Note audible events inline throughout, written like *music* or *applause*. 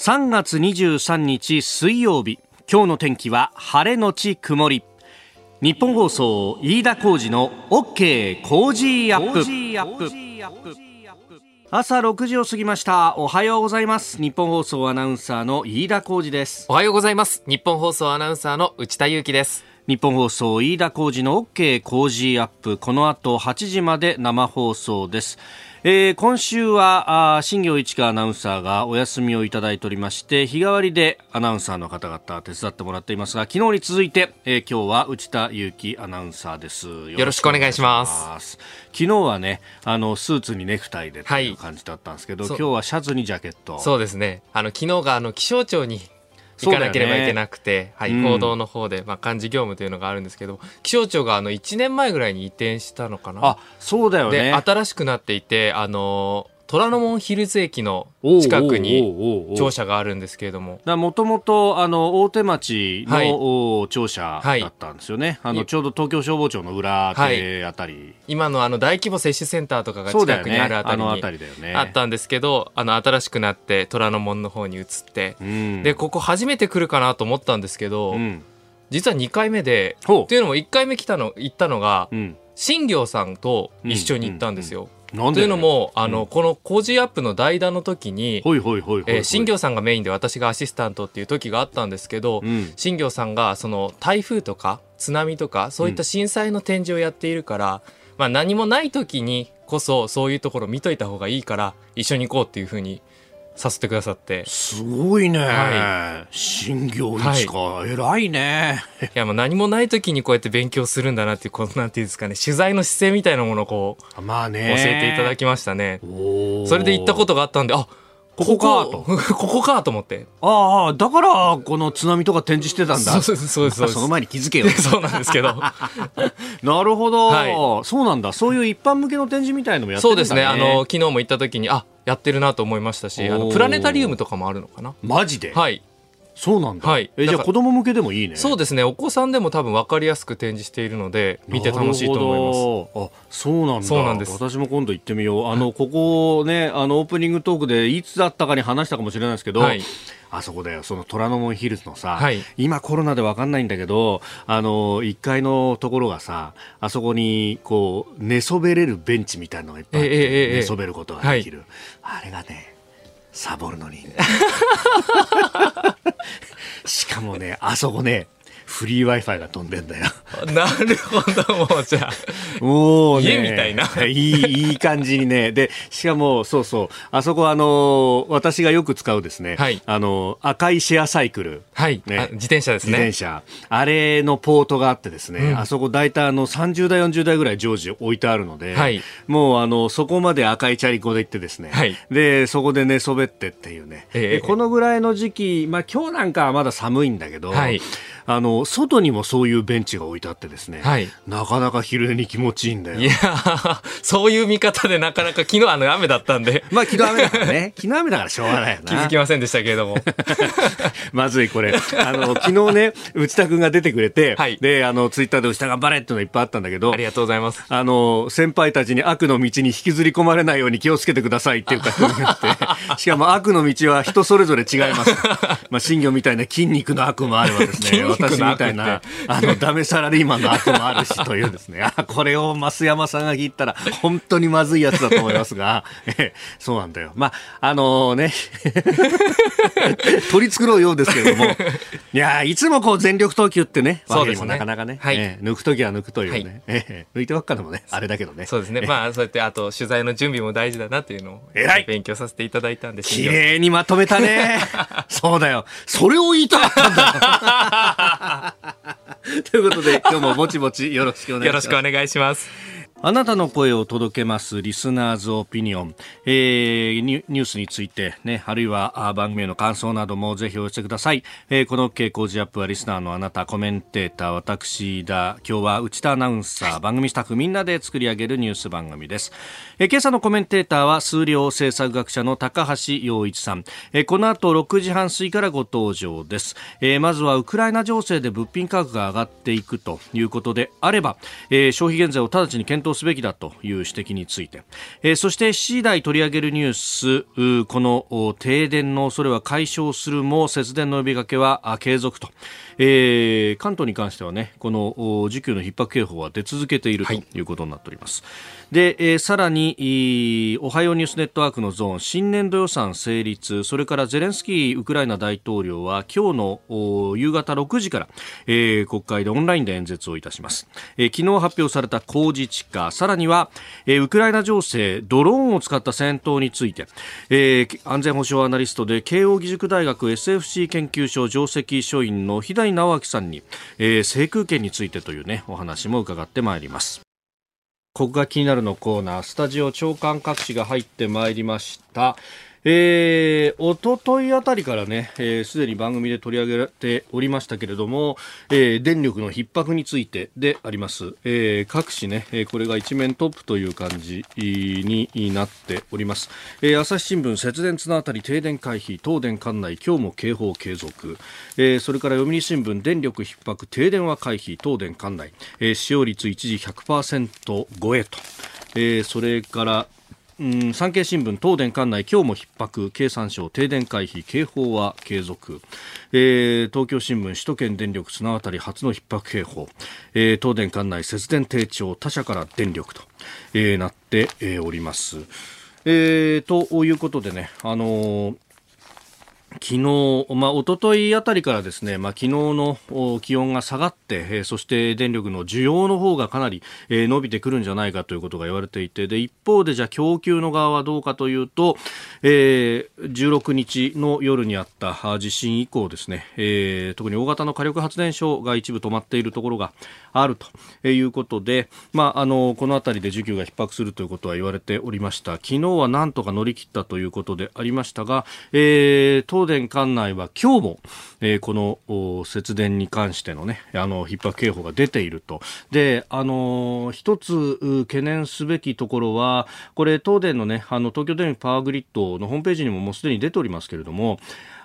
3月23日水曜日今日の天気は晴れのち曇り。日本放送飯田浩二の OK 工事アップ。朝6時を過ぎました。おはようございます。日本放送アナウンサーの飯田浩二です。おはようございます。日本放送アナウンサーの内田裕樹です。日本放送飯田浩二の OK 工事アップ。この後8時まで生放送ですえー、今週はあ新業一華アナウンサーがお休みをいただいておりまして日替わりでアナウンサーの方々手伝ってもらっていますが昨日に続いて、えー、今日は内田裕樹アナウンサーです。よろしくお願いします。昨日はねあのスーツにネクタイでという感じだったんですけど、はい、今日はシャツにジャケット。そうですね。あの昨日があの気象庁に行かなければいけなくて、ね、はい、報道の方で、まあ、幹事業務というのがあるんですけど気象庁があの1年前ぐらいに移転したのかな。あそうだよね。新しくなっていてあの虎ノ門ヒルズ駅の近くに庁舎があるんですけれども。もともと大手町の、庁舎だったんですよね、はい、あのちょうど東京消防庁の裏手あたり、はい、今のあの大規模接種センターとかが近くにあるあたりにあったんですけど、あの新しくなって虎ノ門の方に移って、うん、でここ初めて来るかなと思ったんですけど、うん、実は2回目でっていうのも1回目来たの行ったのが、うん、新行さんと一緒に行ったんですよ。というのもあの、うん、この工事アップの代打の時に新業さんがメインで私がアシスタントっていう時があったんですけど、うん、新業さんがその台風とか津波とかそういった震災の展示をやっているから、うん、まあ、何もない時にこそそういうところ見といた方がいいから一緒に行こうっていうふうにさせてくださって。すごいね、はい、新業一か、はい、偉いね。いやもう何もない時にこうやって勉強するんだなっていうこのなんていうんですかね。取材の姿勢みたいなものをこう、まあね、教えていただきましたね。それで行ったことがあったんであここかと。ここ *laughs* かと思って。ああ、だから、この津波とか展示してたんだ。*laughs* そうです、そうです。そ *laughs* の前に気づけよ。そうなんですけど。なるほど、はい、そうなんだ。そういう一般向けの展示みたいのもやってるんだ、ね、そうですね。あの、昨日も行った時に、あ、やってるなと思いましたし、あの、プラネタリウムとかもあるのかな。マジで？はい。そうなんだ。はい。え、じゃあ子供向けでもいいね。そうですね。お子さんでも多分分かりやすく展示しているので、見て楽しいと思います。あ、そうなんだ。そうなんです。私も今度行ってみよう。あの、ここね、あの、オープニングトークでいつだったかに話したかもしれないですけど、はい、あそこだよ、その虎ノ門ヒルズのさ、はい、今コロナで分かんないんだけど、あの、1階のところがさ、あそこに、こう、寝そべれるベンチみたいなのがいっぱいあって、えーえー、寝そべることができる。はい、あれがね、サボるのに。*laughs* しかもね、あそこね、フリー Wi-Fi が飛んでんだよ。なるほど、もうじゃあ。もう、ね、家みたいな。いい、いい感じにね。で、しかも、そうそう、あそこあの、私がよく使うですね、はい、あの、赤いシェアサイクル。はい。ね、自転車ですね。自転車。あれのポートがあってですね、うん、あそこ大体あの、30代、40代ぐらい常時置いてあるので、はい、もうあの、そこまで赤いチャリコで行ってですね、はい、で、そこで寝そべってっていうね、えー、このぐらいの時期、まあ今日なんかはまだ寒いんだけど、はいあの外にもそういうベンチが置いてあってですね、はい、なかなか昼寝に気持ちいいんだよ。いや *laughs* そういう見方でなかなか昨日あの雨だったんで。*laughs* まあ昨日雨だからね。*laughs* 昨日雨だからしょうがないよな。気づきませんでしたけれども。まずいこれ。あの昨日ね内田君が出てくれて、はい、であのツイッターで内田頑張れってのいっぱいあったんだけどありがとうございます。あの先輩たちに悪の道に引きずり込まれないように気をつけてくださいっていう書き込みがあって。しかも悪の道は人それぞれ違います。まあ新魚みたいな筋肉の悪もあればですね。私みたいなあのダメサラリーマンの悪もあるしというですね。*laughs* あこれを増山さんが聞いたら本当にまずいやつだと思いますが、*laughs* えそうなんだよ。まああのー、ね。*laughs* 取り繕うようですけれども。いやいつもこう全力投球ってねわけにもなかなかね、はい。えー、抜く時は抜くというね、はい、えー、抜いてばっかでもね。あれだけどね。そうですね。まあそうやってあと取材の準備も大事だなというのを勉強させていただいたんです。綺麗にまとめたね。そうだよ。それを言いたかったんだ *laughs* ということで、今日ももちもちよろしくお願いします。よろしくお願いします。あなたの声を届けますリスナーズオピニオン、えー、ニュースについてね、あるいは番組への感想などもぜひお寄せください。えー、この傾向ジアップはリスナーのあなた、コメンテーター、私だ、今日は内田アナウンサー、番組スタッフみんなで作り上げるニュース番組です。えー、今朝のコメンテーターは数量政策学者の高橋洋一さん。えー、この後6時半過ぎからご登場です。えー、まずはウクライナ情勢で物品価格が上がっていくということであれば、えー、消費減税を直ちに検討討すべきだという指摘について、えー、そして7時台取り上げるニュースこの停電の恐れは解消するも節電の呼びかけは継続と、えー、関東に関してはねこの需給の逼迫警報は出続けているとい。うことになっております、はいで、えー、さらにおはようニュースネットワークのゾーン新年度予算成立それからゼレンスキーウクライナ大統領は今日の夕方6時から、えー、国会でオンラインで演説をいたします、えー、昨日発表された工事地化さらには、えー、ウクライナ情勢ドローンを使った戦闘について、えー、安全保障アナリストで慶應義塾大学 SFC 研究所上席所員の肥井直明さんに、えー、制空権についてというねお話も伺ってまいりますここが気になるのコーナー、スタジオ長官各紙が入ってまいりました。えー、おとといあたりからね、す、えー、で、に番組で取り上げておりましたけれども、えー、電力の逼迫についてであります。えー、各紙ね、これが一面トップという感じになっております。えー、朝日新聞、節電綱渡り停電回避、東電管内、今日も警報継続。えー、それから読売新聞、電力逼迫、停電は回避、東電管内、えー、使用率一時100%超えと。えー、それからうん産経新聞東電管内今日も逼迫経産省停電回避警報は継続、えー、東京新聞首都圏電力綱渡り初の逼迫警報、えー、東電管内節電低調他社から電力と、えー、なって、えー、おります、えー、ということでねあのー昨日、まあ、一昨日あたりからですね、まあ、昨日の気温が下がって、え、そして電力の需要の方がかなり、え、伸びてくるんじゃないかということが言われていて、で、一方でじゃあ供給の側はどうかというと、えー、16日の夜にあった地震以降ですね、えー、特に大型の火力発電所が一部止まっているところがあるということで、まあ、あの、このあたりで需給が逼迫するということは言われておりました。昨日はなんとか乗り切ったということでありましたが、えー、東電管内は今日も、えー、この節電に関してのね、あの、逼迫警報が出ていると。で、あの、一つ懸念すべきところは、これ、東電のね、あの、東京電力パワーグリッドのホームページにももうすでに出ておりますけれども、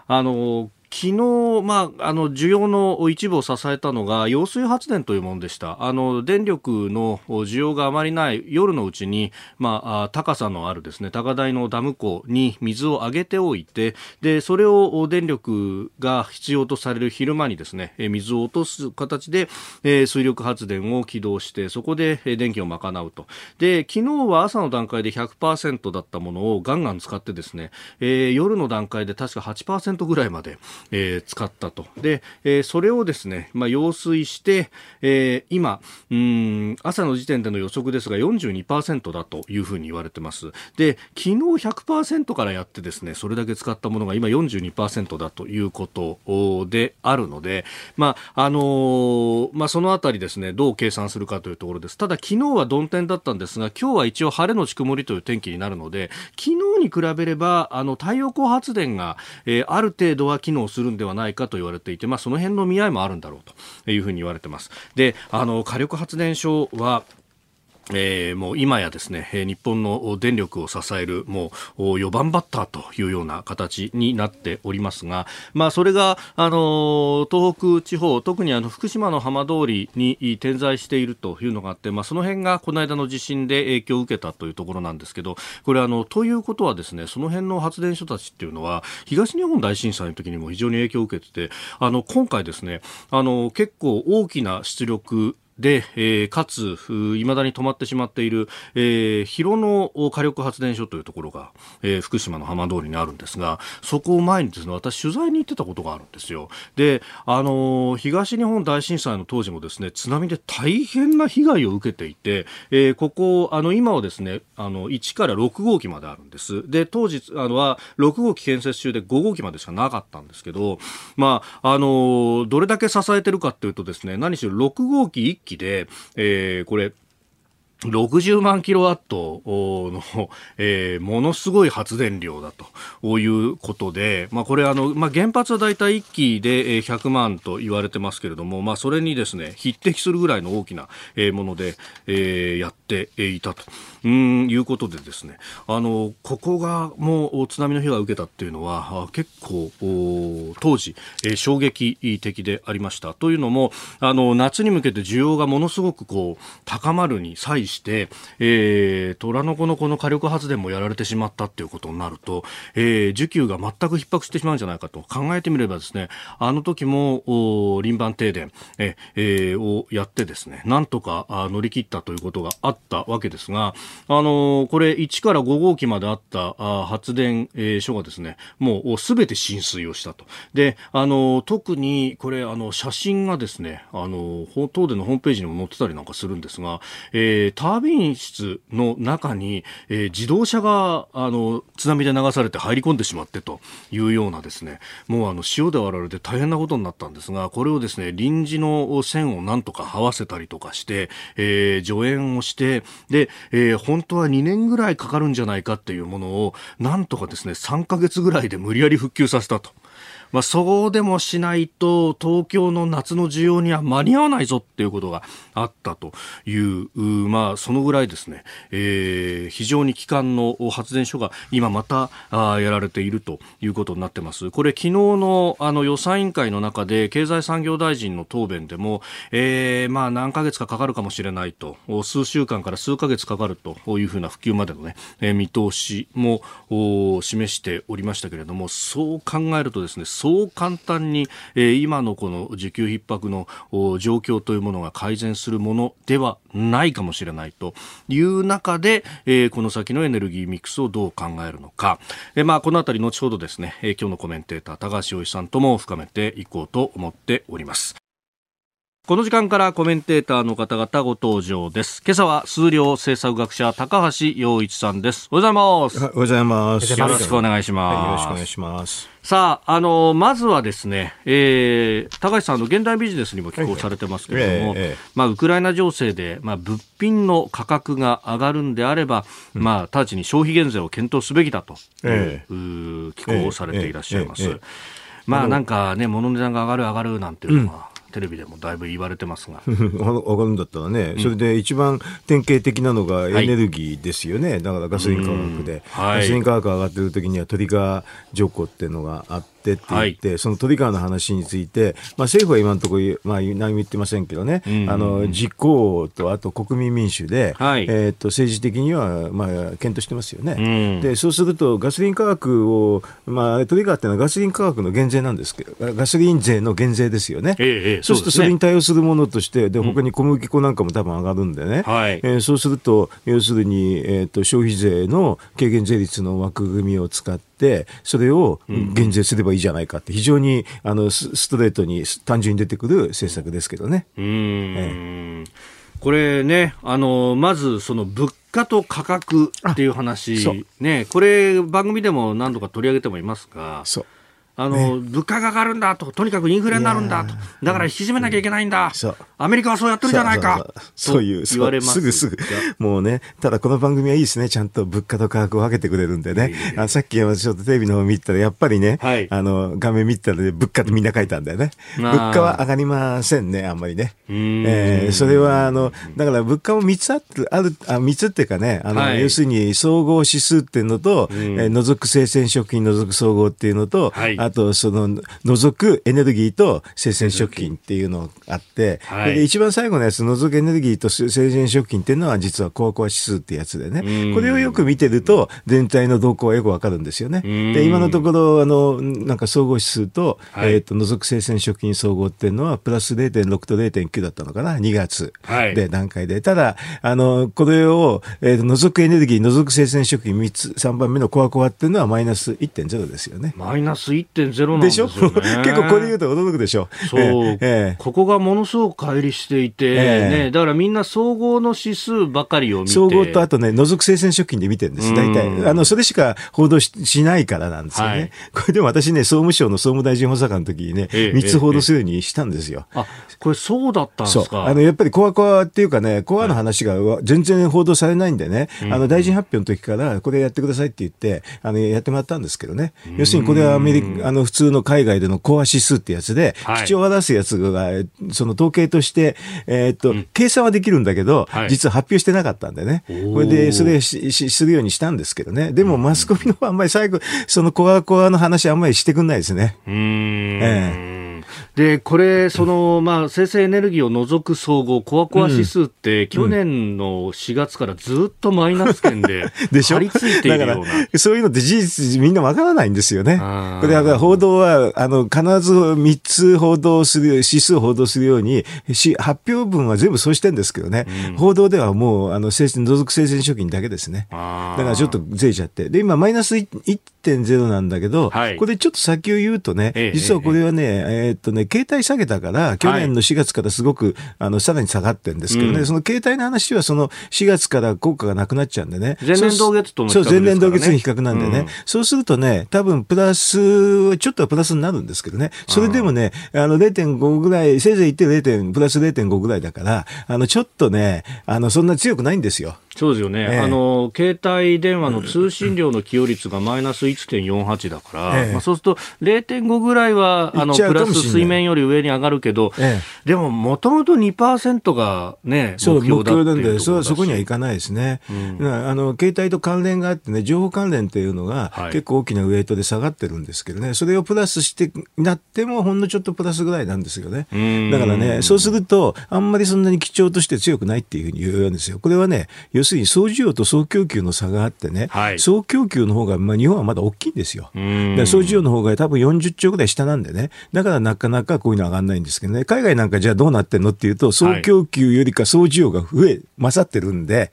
あの、昨日、まあ、あの、需要の一部を支えたのが、揚水発電というものでした。あの、電力の需要があまりない夜のうちに、まあ、高さのあるですね、高台のダム湖に水を上げておいて、で、それを電力が必要とされる昼間にですね、水を落とす形で、水力発電を起動して、そこで電気を賄うと。で、昨日は朝の段階で100%だったものをガンガン使ってですね、えー、夜の段階で確か8%ぐらいまで、えー、使ったと。で、えー、それをですね、まあ、揚水して、えー、今、うん、朝の時点での予測ですが42%だというふうに言われてます。で、昨日100%からやってですね、それだけ使ったものが今42%だということであるので、まあ、あのー、まあ、そのあたりですね、どう計算するかというところです。ただ、昨日は曇天だったんですが、今日は一応晴れのち曇りという天気になるので、昨日に比べれば、あの、太陽光発電が、えー、ある程度は機能するんではないかと言われていて、まあ、その辺の見合いもあるんだろうというふうに言われてます。で、あの、火力発電所は、えー、もう今やですね、日本の電力を支えるもう4番バッターというような形になっておりますが、まあそれが、あの、東北地方、特にあの福島の浜通りに点在しているというのがあって、まあその辺がこの間の地震で影響を受けたというところなんですけど、これあの、ということはですね、その辺の発電所たちっていうのは、東日本大震災の時にも非常に影響を受けてて、あの、今回ですね、あの、結構大きな出力で、えー、かつ、いまだに止まってしまっている、えー、広野火力発電所というところが、えー、福島の浜通りにあるんですが、そこを前にですね、私取材に行ってたことがあるんですよ。で、あのー、東日本大震災の当時もですね、津波で大変な被害を受けていて、えー、ここ、あの、今はですね、あの、1から6号機まであるんです。で、当時、あのは、6号機建設中で5号機までしかなかったんですけど、まあ、あのー、どれだけ支えてるかっていうとですね、何しろ6号機1機で、えー、これ、60万キロワットの、*laughs* えー、ものすごい発電量だということで、まあ、これあの、まあ、原発は大体1機で100万と言われてますけれども、まあ、それにですね、匹敵するぐらいの大きなもので、えー、やっていたと。うんいうことでですねあのここがもう津波の被害を受けたっていうのは結構当時、えー、衝撃的でありましたというのもあの夏に向けて需要がものすごくこう高まるに際して、えー、虎の子のこの火力発電もやられてしまったっていうことになると、えー、需給が全く逼迫してしまうんじゃないかと考えてみればですね、あの時も、お輪番停電、ええー、をやってですね、なんとか乗り切ったということがあったわけですが、あのこれ1から5号機まであったあ発電、えー、所がですね、もうすべて浸水をしたと。で、あの特にこれ、あの、写真がですね、あの東電のホームページにも載ってたりなんかするんですが、えー、タービン室の中に、えー、自動車が、あの、津波で流されて入り込んでしまってというようなですね、もうあの、塩で割られて大変なことになったんですが、これをですね、臨時の線をなんとか這わせたりとかして、えー、助演をして、で、えー、本当は2年ぐらいかかるんじゃないかっていうものを、なんとかですね、3ヶ月ぐらいで無理やり復旧させたと。まあ、そうでもしないと東京の夏の需要には間に合わないぞっていうことがあったという、まあ、そのぐらいですね、えー、非常に基幹の発電所が今またあやられているということになってます。これ昨日のあの予算委員会の中で経済産業大臣の答弁でも、えー、まあ何ヶ月かかかるかもしれないと数週間から数ヶ月かかるというふうな普及までのね、え、見通しも示しておりましたけれどもそう考えるとですねそう簡単に、えー、今のこの需給逼迫の状況というものが改善するものではないかもしれないという中で、えー、この先のエネルギーミックスをどう考えるのか、えー、まあ、このあたり後ほどですね、えー、今日のコメンテーター高橋洋一さんとも深めていこうと思っております。この時間からコメンテーターの方々ご登場です。今朝は数量政策学者高橋洋一さんです。おはようございます。おはようございます。よろしくお願いします。はい、よろしくお願いします。さあ、あのまずはですね、えー、高橋さんの現代ビジネスにも寄稿されてますけれども、えまあ、ウクライナ情勢で、まあ、物品の価格が上がるんであれば、うん、まあ、直ちに消費減税を検討すべきだと、えー、寄稿をされていらっしゃいます。まあ、なんかね、物の値段が上がる上がるなんていうのは、うんテレビでもだいぶ言われてますが。*laughs* 上がるんだったらね、それで一番典型的なのがエネルギーですよね、はい、だからガソリン価格で、ガソリン価格上がってる時にはトリガー条項っていうのがあって、ってって言って、はい、そのトリガーの話について、まあ、政府は今のところ、まあ、何も言ってませんけどね、うん。うん、あの実行とあと国民民主で、はい、えー、と政治的には、まあ、検討してますよね、うん、でそうするとガソリン価格を、まあ、トリガーっていうのはガソリン価格の減税なんですけど、ガソリン税の減税ですよね、ええ、そうするとそれに対応するものとして、で他に小麦粉なんかも多分上がるんでね、うん、えー、そうすると、要するに、えーと、消費税の軽減税率の枠組みを使って、それを減税すればいいじゃないかって、非常にあのストレートに単純に出てくる政策ですけどね。ええ、これね、あのまずその物価と価格っていう話、ね、これ、番組でも何度か取り上げてもいますが、そうあの、ね、物価が上がるんだと、とにかくインフレになるんだと、だから引き締めなきゃいけないんだ、う。ん、アメリカはそうやってるじゃないか。そういう言われます。すぐすぐ、もうね、ただこの番組はいいですね、ちゃんと物価と価格を分けてくれるんでね、あさっきちょっとテレビの方見たら、やっぱりね、はい、あの画面見たら、ね、物価ってみんな書いたんだよね、物価は上がりませんね、あんまりね。えー、それはあの、だから物価も3つあってあるあ、3つっていうかね、あの、はい、要するに総合指数っていうのと、うん、えー、除く生鮮食品除く総合っていうのと、はいあとその除くエネルギーと生鮮食品っていうのがあって、はい、で一番最後のやつ除くエネルギーと生鮮食品っていうのは実はコアコア指数ってやつでね。これをよく見てると全体の動向はよくわかるんですよね。で今のところあのなんか総合指数と,、はい、えーと、除く生鮮食品総合っていうのはプラス0.6と0.9だったのかな？2月で段階で、ただあのこれを、えーと、除くエネルギー除く生鮮食品3つ3番目のコアコアっていうのはマイナス1.0ですよね。マイナス1.0でしょ？*laughs* 結構これ言うと驚くでしょ。そう、えー、ここがものすごく乖離していて、えー、ね、だからみんな総合の指数ばかりを見て。総合とあとね、除く生鮮食品で見てるんです、大体。あの、それしか報道ししないからなんですよね。はい、これでも私ね、総務省の総務大臣補佐官の時にね、えー、3つ報道するようにしたんですよ。あ、これそうだったんですか？あの、やっぱりコアコアっていうかね、コアの話が全然報道されないんでね、はい、あの、大臣発表の時から、これやってくださいって言って、あの、やってもらったんですけどね。要するにこれはアメリカ、あの、普通の海外でのコア指数ってやつで、はい、基調を出すやつが、その統計として、えー、っと、うん、計算はできるんだけど、はい、実は発表してなかったんでね。これで、それししするようにしたんですけどね。でも、マスコミの方はあんまり最後、そのコアコアの話あんまりしてくんないですね。うん。ええでこれその、まあ、生成エネルギーを除く総合コアコア指数って、うん、去年の4月からずっとマイナス圏で *laughs* でしょ？張り付いているようなそういうのって事実みんなわからないんですよね。これは報道はあの必ず3つ報道する指数を報道するようにし発表文は全部そうしてるんですけどね、うん、報道ではもうあの除く生鮮食品だけですね。だからちょっとずれちゃって。で今マイナス1.0なんだけど、はい、これちょっと先を言うとね、実はこれはね、えー、っとね携帯下げたから、去年の4月からすごく、あの、さらに下がってるんですけどね、うん、その携帯の話はその4月から効果がなくなっちゃうんでね。前年同月との比較、ね、そう、前年同月の比較なんでね、うん、そうするとね、多分プラス、ちょっとはプラスになるんですけどね、それでもね、あの、0.5ぐらい、せいぜい言って 0. プラス0.5ぐらいだから、あの、ちょっとね、あの、そんな強くないんですよ。そうですよね、えー、あの携帯電話の通信量の寄与率がマイナス1.48だから、えー、まあ、そうすると0.5ぐらいはあのプラス水面より上に上がるけど、えー、でももともと2%が、ね、そう目標なんでそそこにはいかないですね、うん、あの携帯と関連があってね情報関連っていうのが結構大きなウエイトで下がってるんですけどね。それをプラスしてなってもほんのちょっとプラスぐらいなんですよね。だからねそうするとあんまりそんなに基調として強くないっていうふうに言うんですよ。これはね要するに総需要と総供給の差があってね、はい、総供給の方が、まあ、日本はまだ大きいんですよ。で総需要の方が多分40兆ぐらい下なんでね、だからなかなかこういうの上がらないんですけどね、海外なんかじゃあどうなってんのっていうと、総供給よりか総需要が増え、勝ってるんで、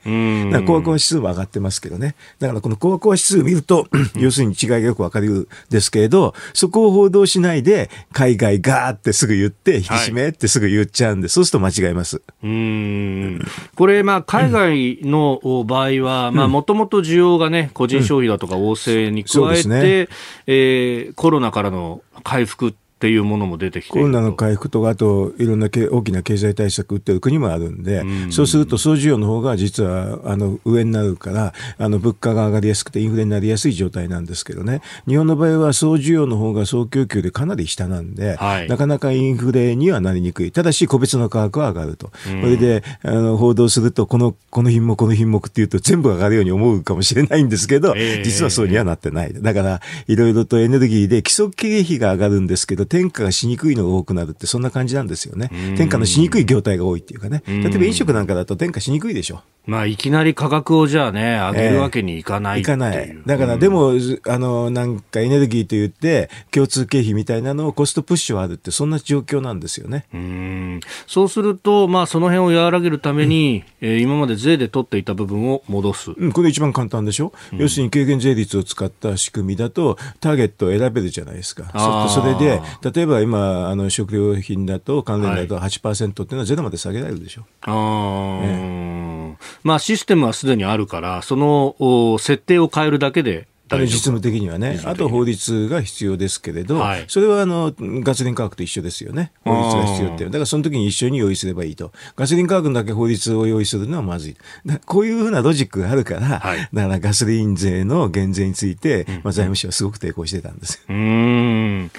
だコアコア指数は上がってますけどね、だからこのコアコア指数を見ると、要するに違いがよくわかるんですけれど、そこを報道しないで、海外ガーってすぐ言って、引き締めってすぐ言っちゃうんで、そうすると間違えます。うん。これ、まあ、海外の場合は、もともと需要がね、個人消費だとか旺盛に加えて、うんね。えー、コロナからの回復っていうものも出てきてコロナの回復とか、あといろんな大きな経済対策打ってる国もあるんで、うん、そうすると総需要の方が実はあの上になるから、あの物価が上がりやすくてインフレになりやすい状態なんですけどね、日本の場合は総需要の方が総供給でかなり下なんで、はい、なかなかインフレにはなりにくい。ただし個別の価格は上がると。うん、それであの報道すると、このこの品目、この品目っていうと全部上がるように思うかもしれないんですけど、えー、実はそうにはなってない。だから、いろいろとエネルギーで基礎経費が上がるんですけど、転嫁がしにくいのが多くなるって、そんな感じなんですよね。転嫁のしにくい業態が多いっていうかね。例えば飲食なんかだと転嫁しにくいでしょ。まあ、いきなり価格をじゃあね、上げるわけにいかない、えー、いかない。だから、でも、あの、なんかエネルギーと言って、共通経費みたいなのをコストプッシュはあるって、そんな状況なんですよね。うんそうすると、まあ、その辺を和らげるために、うん、えー、今まで税で取っていた部分を戻す。うん、これ一番簡単でしょ？うん、要するに軽減税率を使った仕組みだと、ターゲットを選べるじゃないですか。それで、例えば今、あの、食料品だと、関連だと8%っていうのはゼロまで下げられるでしょ？ああ、ね、まあ、システムはすでにあるから、その設定を変えるだけで実務的にはね、あと法律が必要ですけれど、はい、それはあのガソリン価格と一緒ですよね、法律が必要って、だからその時に一緒に用意すればいいと、ガソリン価格だけ法律を用意するのはまずい、こういうふうなロジックがあるから、はい、だからガソリン税の減税について、まあ、財務省はすごく抵抗してたんですうん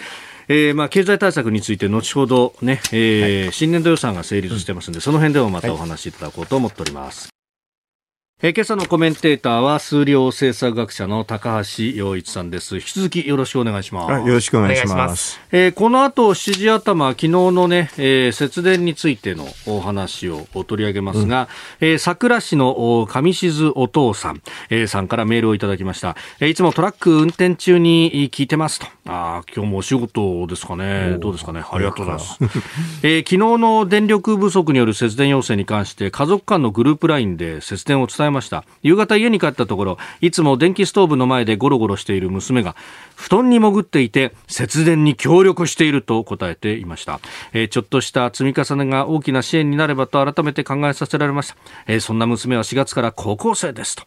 えーまあ、経済対策について後ほどね、えー、はい、新年度予算が成立してますので、その辺でもまたお話しいただこうと思っております。えー、今朝のコメンテーターは数量政策学者の高橋洋一さんです。引き続きよろしくお願いします。よろしくお願いします。えー、この後7時頭、昨日のね、えー、節電についてのお話を取り上げますが、うん、えー、桜市の上静お父さん、えー、さんからメールをいただきました。えー、いつもトラック運転中に聞いてますと。あ今日もお仕事ですかね。どうですかね。ありがとうございます。えー、昨日の電力不足による節電要請に関して家族間のグループラインで節電を伝えました。夕方家に帰ったところいつも電気ストーブの前でゴロゴロしている娘が布団に潜っていて節電に協力していると答えていました、えー、ちょっとした積み重ねが大きな支援になればと改めて考えさせられました、えー、そんな娘は4月から高校生ですと、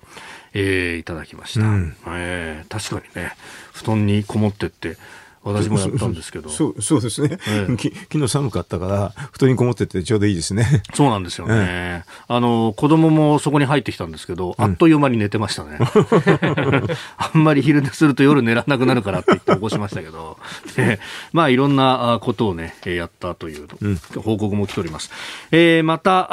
えー、いただきました、うん、えー、確かにね布団にこもってって私もやったんですけど。そうそうですね、ええ、昨日寒かったから、布団にこもっててちょうどいいですね。*laughs* そうなんですよね。ええ、あの、子供もそこに入ってきたんですけど、あっという間に寝てましたね。*laughs* あんまり昼寝すると夜寝らなくなるからって言って起こしましたけど、で *laughs* まあいろんなことをね、やったという報告も来ております。えー、また、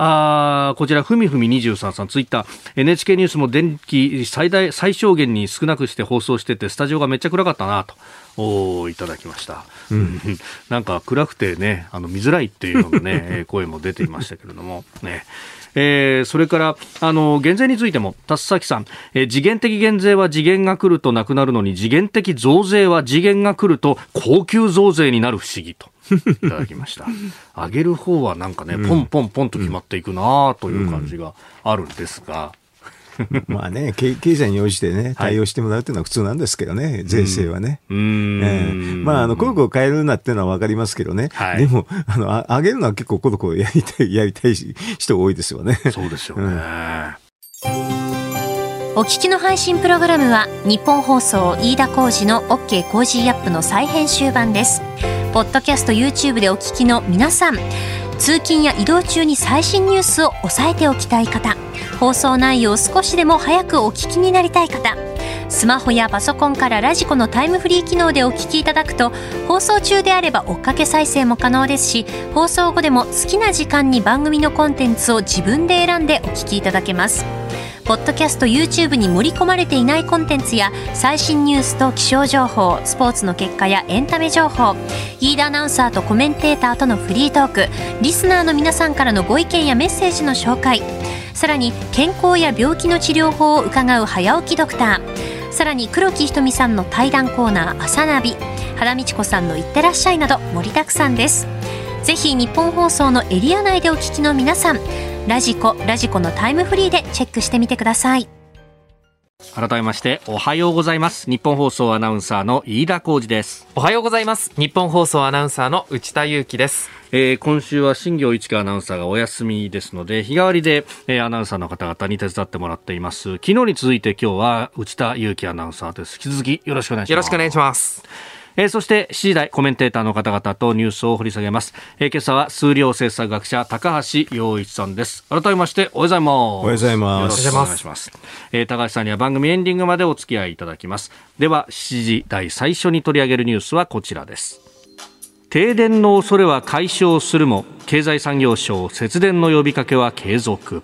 あこちら、ふみふみ23さん、ツイッター、NHK ニュースも電気最大、最小限に少なくして放送してて、スタジオがめっちゃ暗かったなと。おいただきました、うん、なんか暗くてねあの見づらいっていうのもね *laughs* 声も出ていましたけれども。ね。えー、それからあの減税についても田崎さん、えー、次元的減税は次元が来るとなくなるのに次元的増税は次元が来ると高級増税になる不思議と。いただきました。*laughs* 上げる方はなんかね、ポンポンポンと決まっていくなという感じがあるんですが、*laughs* まあね経、経済に応じてね、対応してもらうっていうのは普通なんですけどね、はい、税制はね。うん、えー、まあ、あの、コロコロ変えるなっていうのはわかりますけどね。はい、でも、あの、あ上げるのは結構コロコロやりたい、*laughs* やりたい人多いですよね。そうですよね。うんお聞きの配信プログラムはニッポン放送飯田浩司の OK Cozy up の再編集版です。ポッドキャスト YouTube でお聞きの皆さん、通勤や移動中に最新ニュースを押さえておきたい方、放送内容を少しでも早くお聞きになりたい方、スマホやパソコンからラジコのタイムフリー機能でお聞きいただくと放送中であれば追っかけ再生も可能ですし放送後でも好きな時間に番組のコンテンツを自分で選んでお聞きいただけます。ポッドキャスト YouTube に盛り込まれていないコンテンツや最新ニュースと気象情報スポーツの結果やエンタメ情報飯田アナウンサーとコメンテーターとのフリートークリスナーの皆さんからのご意見やメッセージの紹介さらに健康や病気の治療法を伺う早起きドクターさらに黒木ひとみさんの対談コーナー「朝ナビ」原道子さんの「いってらっしゃい」など盛りだくさんです。ぜひ日本放送のエリア内でお聞きの皆さんラジコラジコのタイムフリーでチェックしてみてください。改めましておはようございます。日本放送アナウンサーの飯田浩二です。おはようございます。日本放送アナウンサーの内田裕樹です。えー、今週は新業一華アナウンサーがお休みですので日替わりで、えー、アナウンサーの方々に手伝ってもらっています。昨日に続いて今日は内田裕樹アナウンサーです。引き続きよろしくお願いします。よろしくお願いしますえー、そして7時台コメンテーターの方々とニュースを掘り下げます、えー、今朝は数量政策学者高橋洋一さんです。改めましておはようございます。おはようございます。よろしくお願いします、えー、高橋さんには番組エンディングまでお付き合いいただきます。では7時台最初に取り上げるニュースはこちらです。停電の恐れは解消するも経済産業省節電の呼びかけは継続。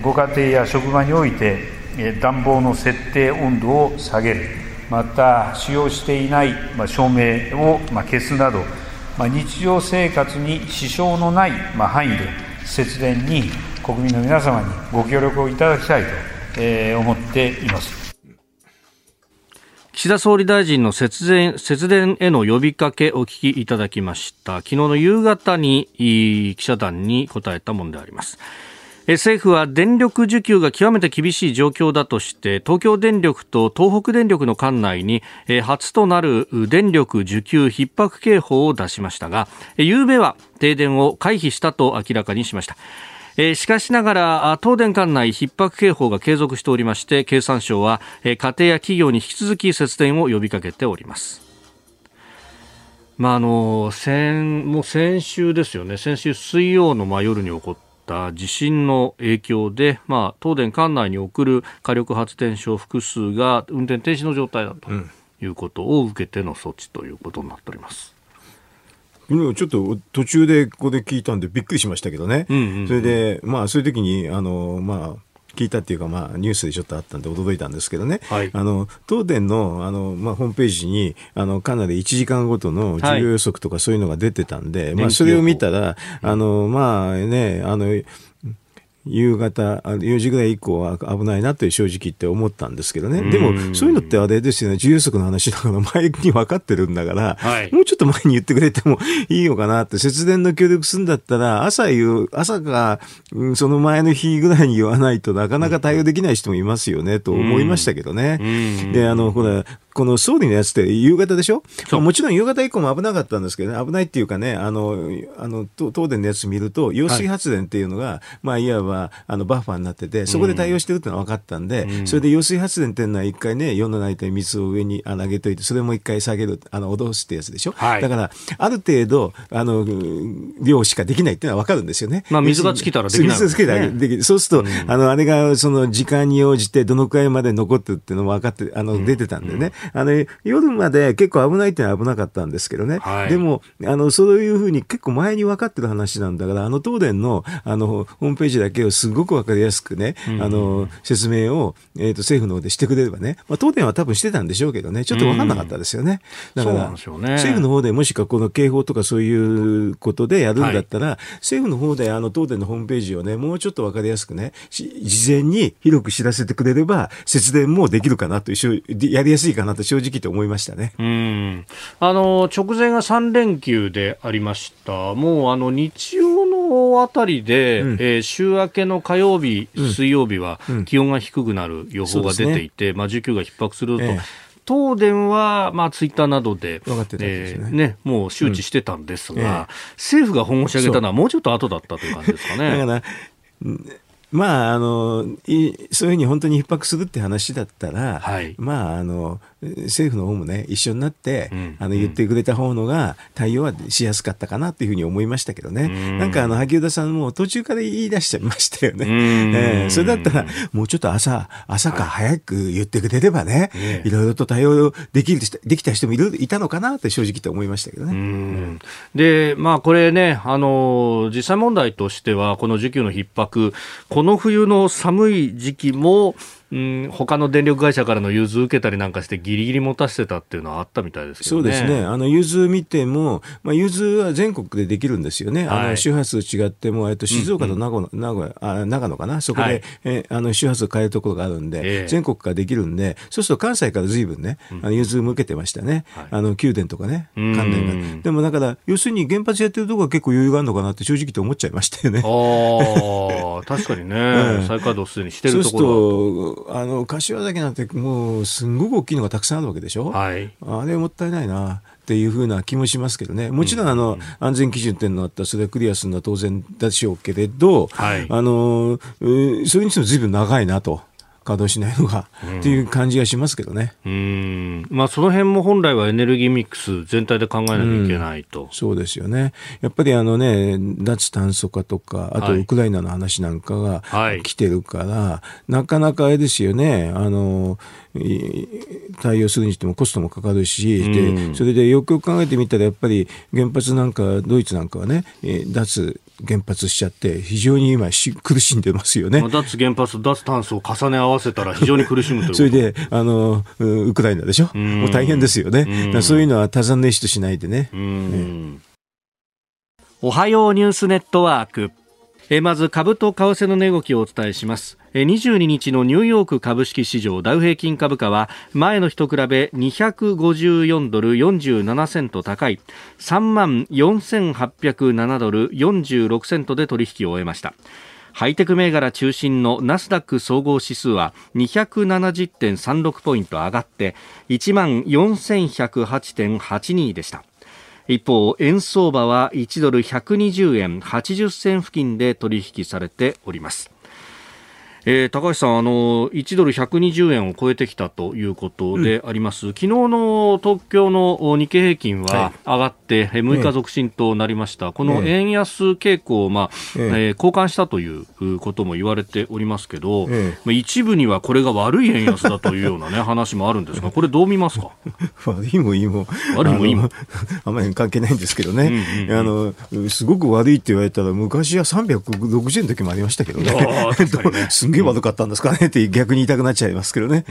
ご家庭や職場において暖房の設定温度を下げるまた使用していない、ま照明を、ま消すなど、ま日常生活に支障のない、ま範囲で節電に国民の皆様にご協力をいただきたいと、え思っています。岸田総理大臣の節電節電への呼びかけお聞きいただきました昨日の夕方に記者団に答えたものであります政府は電力需給が極めて厳しい状況だとして東京電力と東北電力の管内に初となる電力需給逼迫警報を出しましたが昨べは停電を回避したと明らかにしました。しかしながら東電管内逼迫警報が継続しておりまして経産省は家庭や企業に引き続き節電を呼びかけております。まあ、あの先もう先週ですよね、先週水曜のまあ夜に起こっった地震の影響で、まあ、東電管内に送る火力発電所複数が運転停止の状態だということを受けての措置ということになっております。ちょっと途中でここで聞いたんでびっくりしましたけどね、うんうんうん、それで、まあ、そういう時にあのまあ聞いたっていうか、まあ、ニュースでちょっとあったんで驚いたんですけどね、はい、あの東電のあの、まあ、ホームページにあのかなり1時間ごとの需要予測とかそういうのが出てたんで、はい、まあ、それを見たら、あのまあね、あの夕方、4時ぐらい以降は危ないなという正直言って思ったんですけどね。でも、そういうのってあれですよね、自由速の話だから前に分かってるんだから、はい、もうちょっと前に言ってくれてもいいのかなって、節電の協力するんだったら、朝言う、朝か、その前の日ぐらいに言わないとなかなか対応できない人もいますよね、と思いましたけどね。で、あの、ほら、この総理のやつって夕方でしょ、まあ、もちろん夕方以降も危なかったんですけどね、危ないっていうかね、あの、あの東電のやつ見ると、揚水発電っていうのが、はい、まあ、いわばあのバッファーになってて、そこで対応してるっていうのは分かったんで、うん、それで揚水発電っていうのは一回ね、世の中に水を上に上げといて、それも一回下げる、あの脅すってやつでしょ、はい、だから、ある程度、あの量しかできないっていうのは分かるんですよね。まあ、水が尽きたらできない、水が尽きたらできる。そうすると、うん、あの、あれがその時間に応じてどのくらいまで残ってるっていうのも分かって、あの、出てたんでね。あの、夜まで結構危ないってのは危なかったんですけどね。はい、でも、あの、そういうふうに結構前に分かってる話なんだから、あの東電の、あの、ホームページだけをすごく分かりやすくね、うん、あの、説明を、えっ、ー、と、政府の方でしてくれればね、まあ、東電は多分してたんでしょうけどね、ちょっと分かんなかったですよね。だから、ね、政府の方でもしかこの警報とかそういうことでやるんだったら、はい、政府の方であの東電のホームページをね、もうちょっと分かりやすくね、事前に広く知らせてくれれば、節電もできるかなと、やりやすいかなと正直と思いましたね。うん。あの直前が3連休でありました。もうあの日曜のあたりで、うん、えー、週明けの火曜日、水曜日は気温が低くなる予報が出ていて、うんね、まあ、需給が逼迫すると。ええ。東電は、まあ、ツイッターなどで、ですね,、えー、ねもう周知してたんですが、うん。ええ、政府が本腰上げたのはもうちょっと後だったという感じですかね。*laughs* だからまあ、あの、そういうふうに本当に逼迫するって話だったら、はい、まあ、あの、政府の方もね、一緒になって、うん、あの言ってくれた方のが対応はしやすかったかなというふうに思いましたけどね。うん、なんかあの、萩生田さんも途中から言い出しちゃいましたよね。えー、それだったら、もうちょっと朝、朝か早く言ってくれればね、はい、いろいろと対応できる、できた人もいるいたのかなって正直と思いましたけどね。で、まあこれね、あの、実際問題としては、この需給の逼迫、この冬の寒い時期も、うん、他の電力会社からの融通受けたりなんかしてギリギリ持たせてたっていうのはあったみたいですけど、ね、そうですね。あの融通見ても、まあ融通は全国でできるんですよね。はい、あの周波数違ってもえっと静岡と名古名古屋あ長野かな？そこで、はい、えあの周波数変えるところがあるんで、えー、全国からできるんで、そうすると関西からずいぶん。ね、あの融通向けてましたね。はい、あの宮殿とかね関連が。でもだから要するに原発やってるところは結構余裕があるのかなって正直と思っちゃいましたよね。ああ確かにね、*laughs* 再稼働すでにしてるところそうするとあの柏だけなんてもうすんごく大きいのがたくさんあるわけでしょ、はい、あれもったいないなっていうふうな気もしますけどね、もちろんあの、うん、安全基準っていうのがあったら、それはクリアするのは当然でしょうけれど、はい、あのそれにしてもずいぶん長いなと。稼働しないのが、うん、っていう感じがしますけどね。うん。まあ、その辺も本来はエネルギーミックス全体で考えなきゃいけないと。うん、そうですよね。やっぱりあのね、脱炭素化とか、あとウクライナの話なんかが来てるから、はい、なかなかあれですよね、あの、対応するにしてもコストもかかるし、うん、でそれでよくよく考えてみたら、やっぱり原発なんか、ドイツなんかはね、脱原発しちゃって、非常に今し、苦しんでますよね。脱原発、脱炭素を重ね合わせたら非常に苦しむというそれで、あの、ウクライナでしょ、うもう大変ですよね。うそういうのは多山熱しとしないでね。おはようニュースネットワーク。えまず株と為替の値動きをお伝えします22日のニューヨーク株式市場ダウ平均株価は前の日と比べ254ドル47セント高い3万4807ドル46セントで取引を終えました。ハイテク銘柄中心のナスダック総合指数は270.36ポイント上がって1万4108.82でした。一方円相場は1ドル120円80銭付近で取引されております。えー、高橋さん、あの1ドル120円を超えてきたということであります、うん、昨日の東京の日経平均は上がって6日続伸となりました、はい、この円安傾向を、まあえー、えー、交換したということも言われておりますけど、えー、一部にはこれが悪い円安だというような、ね、*laughs* 話もあるんですが、これ、どう見ますか？*laughs* 悪いもいいも悪いもいいも。あまり関係ないんですけどね、うんうんうん、あのすごく悪いって言われたら、昔は360円の時もありましたけどね。*laughs* すんげえ悪かったんですかねって逆に言いたくなっちゃいますけどね。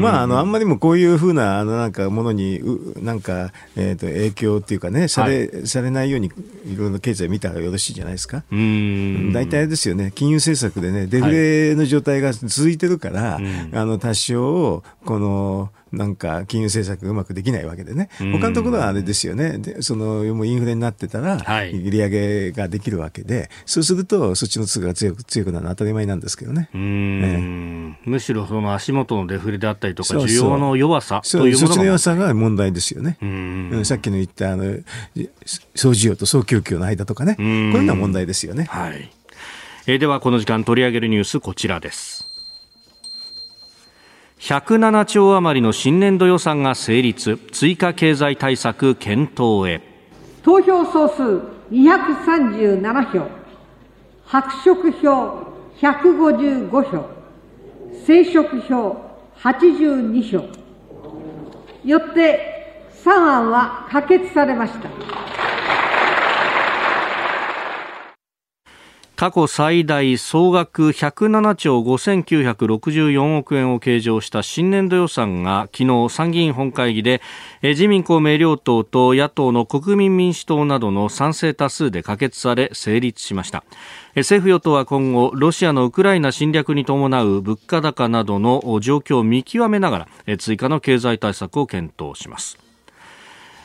まあ、あの、あんまりもこういうふうな、あの、なんかものに、なんか、えっ、ー、と、影響っていうかね、され、はい、されないように、いろいろ経済見たらよろしいじゃないですか。大体ですよね、金融政策でね、デフレの状態が続いてるから、はい、あの、多少、この、なんか金融政策がうまくできないわけでね、他のところはあれですよね、でそのもうインフレになってたら、利上げができるわけで、そうすると、そっちの通貨が強く強くなるのは当たり前なんですけどね。ねむしろその足元のデフレであったりとか、需要の弱さというものそっちの弱さが問題ですよね。さっきの言ったあの総需要と総供給の間とかね、こういうのは問題ですよね。はい、えー、ではこの時間取り上げるニュースこちらです。107兆余りの新年度予算が成立。追加経済対策検討へ。投票総数237票。白色票155票。青色票82票。よって3案は可決されました。過去最大総額107兆5964億円を計上した新年度予算が昨日参議院本会議で自民公明両党と野党の国民民主党などの賛成多数で可決され成立しました。政府与党は今後ロシアのウクライナ侵略に伴う物価高などの状況を見極めながら追加の経済対策を検討します。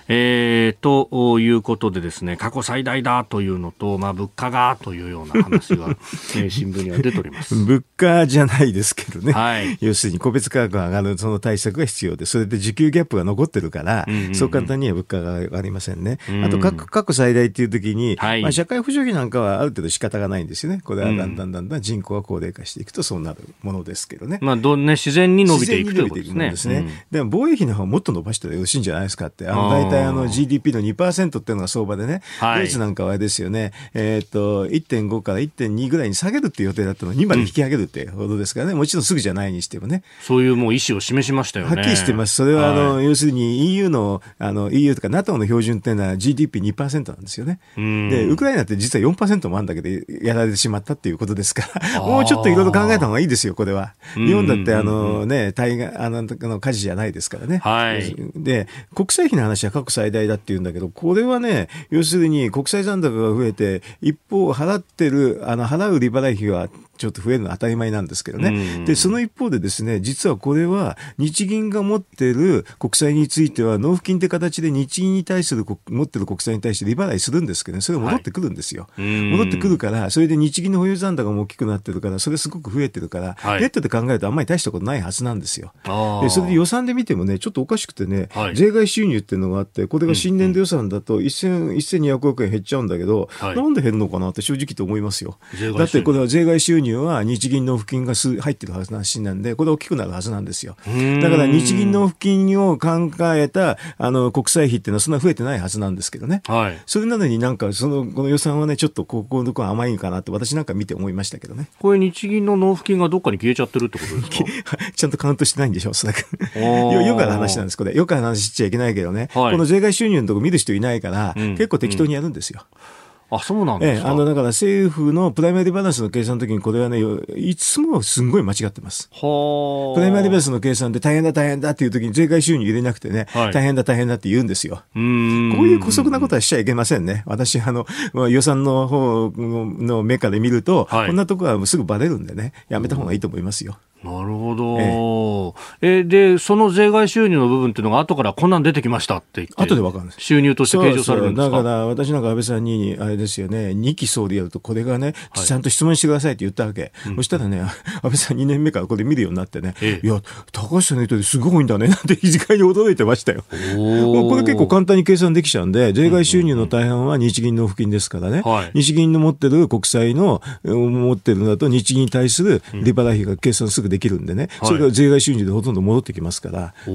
えー、ということでですね過去最大だというのと、まあ、物価がというような話が、*laughs* えー、新聞には出ております。*laughs* 物価じゃないですけどね、はい、要するに個別価格が上がるその対策が必要でそれで需給ギャップが残ってるから、うんうんうん、そう簡単には物価が上がりませんね、うん、あと過去最大っていう時に、はい、まあ、社会保障費なんかはある程度仕方がないんですよね。これはだんだんだんだん人口が高齢化していくとそうなるものですけどね,、まあどね自然に伸びていくということですね。ね、うん、でも防衛費の方はもっと伸ばしたらよろしいんじゃないですかってあの大体あの GDP の2%っていうのが相場でね、はい、ドイツなんかはあれですよね、えー、っと1.5から1.2ぐらいに下げるっていう予定だったのに2まで引き上げるってほどですからね、うん、もちろんすぐじゃないにしてもね。そういうもう意思を示しましたよね。はっきりしてます。それはあの、はい、要するに EU のあの EU とか NATO の標準っていうのは GDP2% なんですよね。で、ウクライナって実は4%もあるんだけど、やられてしまったっていうことですから、もうちょっといろいろ考えた方がいいですよ、これは。日本だってあのね、対岸、あの、の火事じゃないですからね。はい。で、国際費の話は過去最大だっていうんだけど、これはね、要するに国際残高が増えて、一方払ってる、あの、払う利払い費はちょっと増えるのは当たり前なんですけどね。で、その一方でですね、実はこれは日銀が持っている国債については納付金って形で日銀に対する持ってる国債に対して利払いするんですけどね、それが戻ってくるんですよ。はい、戻ってくるから、それで日銀の保有残高も大きくなってるから、それすごく増えてるから、はい、ネットで考えるとあんまり大したことないはずなんですよ。で、それで予算で見てもね、ちょっとおかしくてね、はい、税外収入っていうのがあって、これが新年度予算だと1200億円減っちゃうんだけど、なんで減るのかなって正直と思いますよ。だってこれは税外収入は日銀の納付金が入ってる話なんで、これ大きくなるはずなんですよ。だから日銀納付金を考えたあの国債費っていうのはそんな増えてないはずなんですけどね。はい、それなのになんかそのこの予算はね、ちょっとここのところ甘いかなって私なんか見て思いましたけどね。これ日銀の納付金がどっかに消えちゃってるってことですか？*laughs* ちゃんとカウントしてないんでしょう、そらく。よよくある話なんです、これ。よくある話しちゃいけないけどね。はい、この税外収入のとこ見る人いないから、うん、結構適当にやるんですよ。うんあ、そうなんですか、ええ、あの、だから政府のプライマリーバランスの計算の時にこれはね、いつもすんごい間違ってます。はプライマリーバランスの計算で大変だ大変だっていう時に税外収入入れなくてね、はい、大変だ大変だって言うんですよ。うんこういう姑息なことはしちゃいけませんね。私、あの、予算の方の目から見ると、はい、こんなとこはすぐバレるんでね、やめた方がいいと思いますよ。なるほど。ええ。で、その税外収入の部分っていうのが後からこんなん出てきましたって言って。後でわかるんです。収入として計上されるんですか？だから私なんか安倍さんに、あれですよね、2期総理やるとこれがね、ちゃんと質問してくださいって言ったわけ。はい、そしたらね、*laughs* 安倍さん2年目からこれ見るようになってね、ええ、いや、高橋さんの言うとすごいんだね、なんて非常に驚いてましたよ。これ結構簡単に計算できちゃうんで、税外収入の大半は日銀の付金ですからね、はい、日銀の持ってる国債の持ってるのだと日銀に対する利払い費が計算すぐできるんでね、それが税外収入でほとんど戻ってきますから、う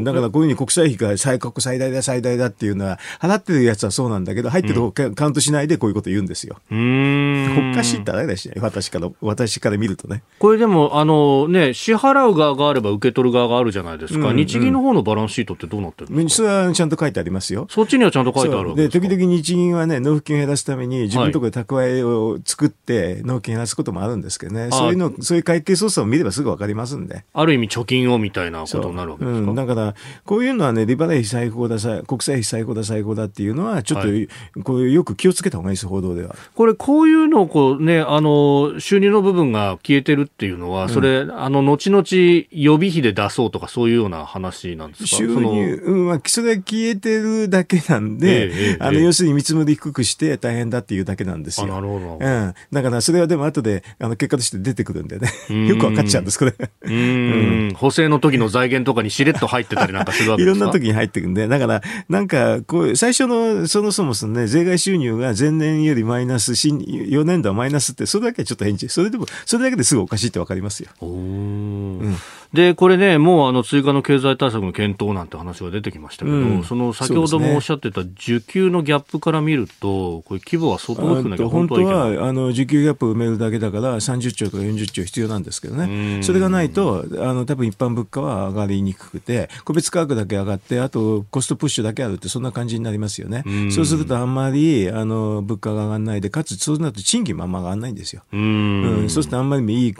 ん、だからこういうふうに国債費が最国最大だ最大だっていうのは払ってるやつはそうなんだけど入ってる方カウントしないでこういうこと言うんですよ。おかしいってあれだし私から私から見るとね。これでもあのね支払う側があれば受け取る側があるじゃないですか、うんうん、日銀の方のバランスシートってどうなってるんですか？それはちゃんと書いてありますよ。そっちにはちゃんと書いてあるで時々日銀はね納付金を減らすために自分のところで蓄えを作って納付金減らすこともあるんですけどね、はい、そういうのそういう会計操作を見ればすぐわかりますんで。ある意味貯金をみたいなことになるわけですか、う。ん、だから、こういうのはね、利払い最高だ、国債費最高だ、最高だっていうのは、ちょっと、はい、こういうよく気をつけた方がいいです、報道では。これ、こういうのをこう、ね、あの収入の部分が消えてるっていうのは、それ、うん、あの後々予備費で出そうとか、そういうような話なんですか？収入、うんまあ、それは消えてるだけなんで、ええ、あの要するに見積もり低くして大変だっていうだけなんですよ。なるほど。うん、だから、それはでも後であの結果として出てくるんでね、*laughs* よく分かっちゃうんです、これ。うん。補正の時の財源とかにしれっと入ってたりなんかするわけですか？いろんな時に入ってくんで、だから、なんか、こう、最初の、そもそもね、税外収入が前年よりマイナス、新、予4年度はマイナスって、それだけはちょっと返事、それでも、それだけですぐおかしいってわかりますよ。うん、で、これね、もうあの追加の経済対策の検討なんて話が出てきましたけど、うん、その先ほどもおっしゃってた需給のギャップから見ると、これ規模は相当大きくなきゃ本当はあの需給ギャップを埋めるだけだから、30兆とか40兆必要なんですけどね、それがないと、あの多分一般物価は上がりにくくて、個別価格だけ上がって、あとコストプッシュだけあるって、そんな感じになりますよね。そうするとあんまりあの物価が上がらないで、かつそうなると賃金もあんま上がらないんですよ。うん、そうするとあんまりいい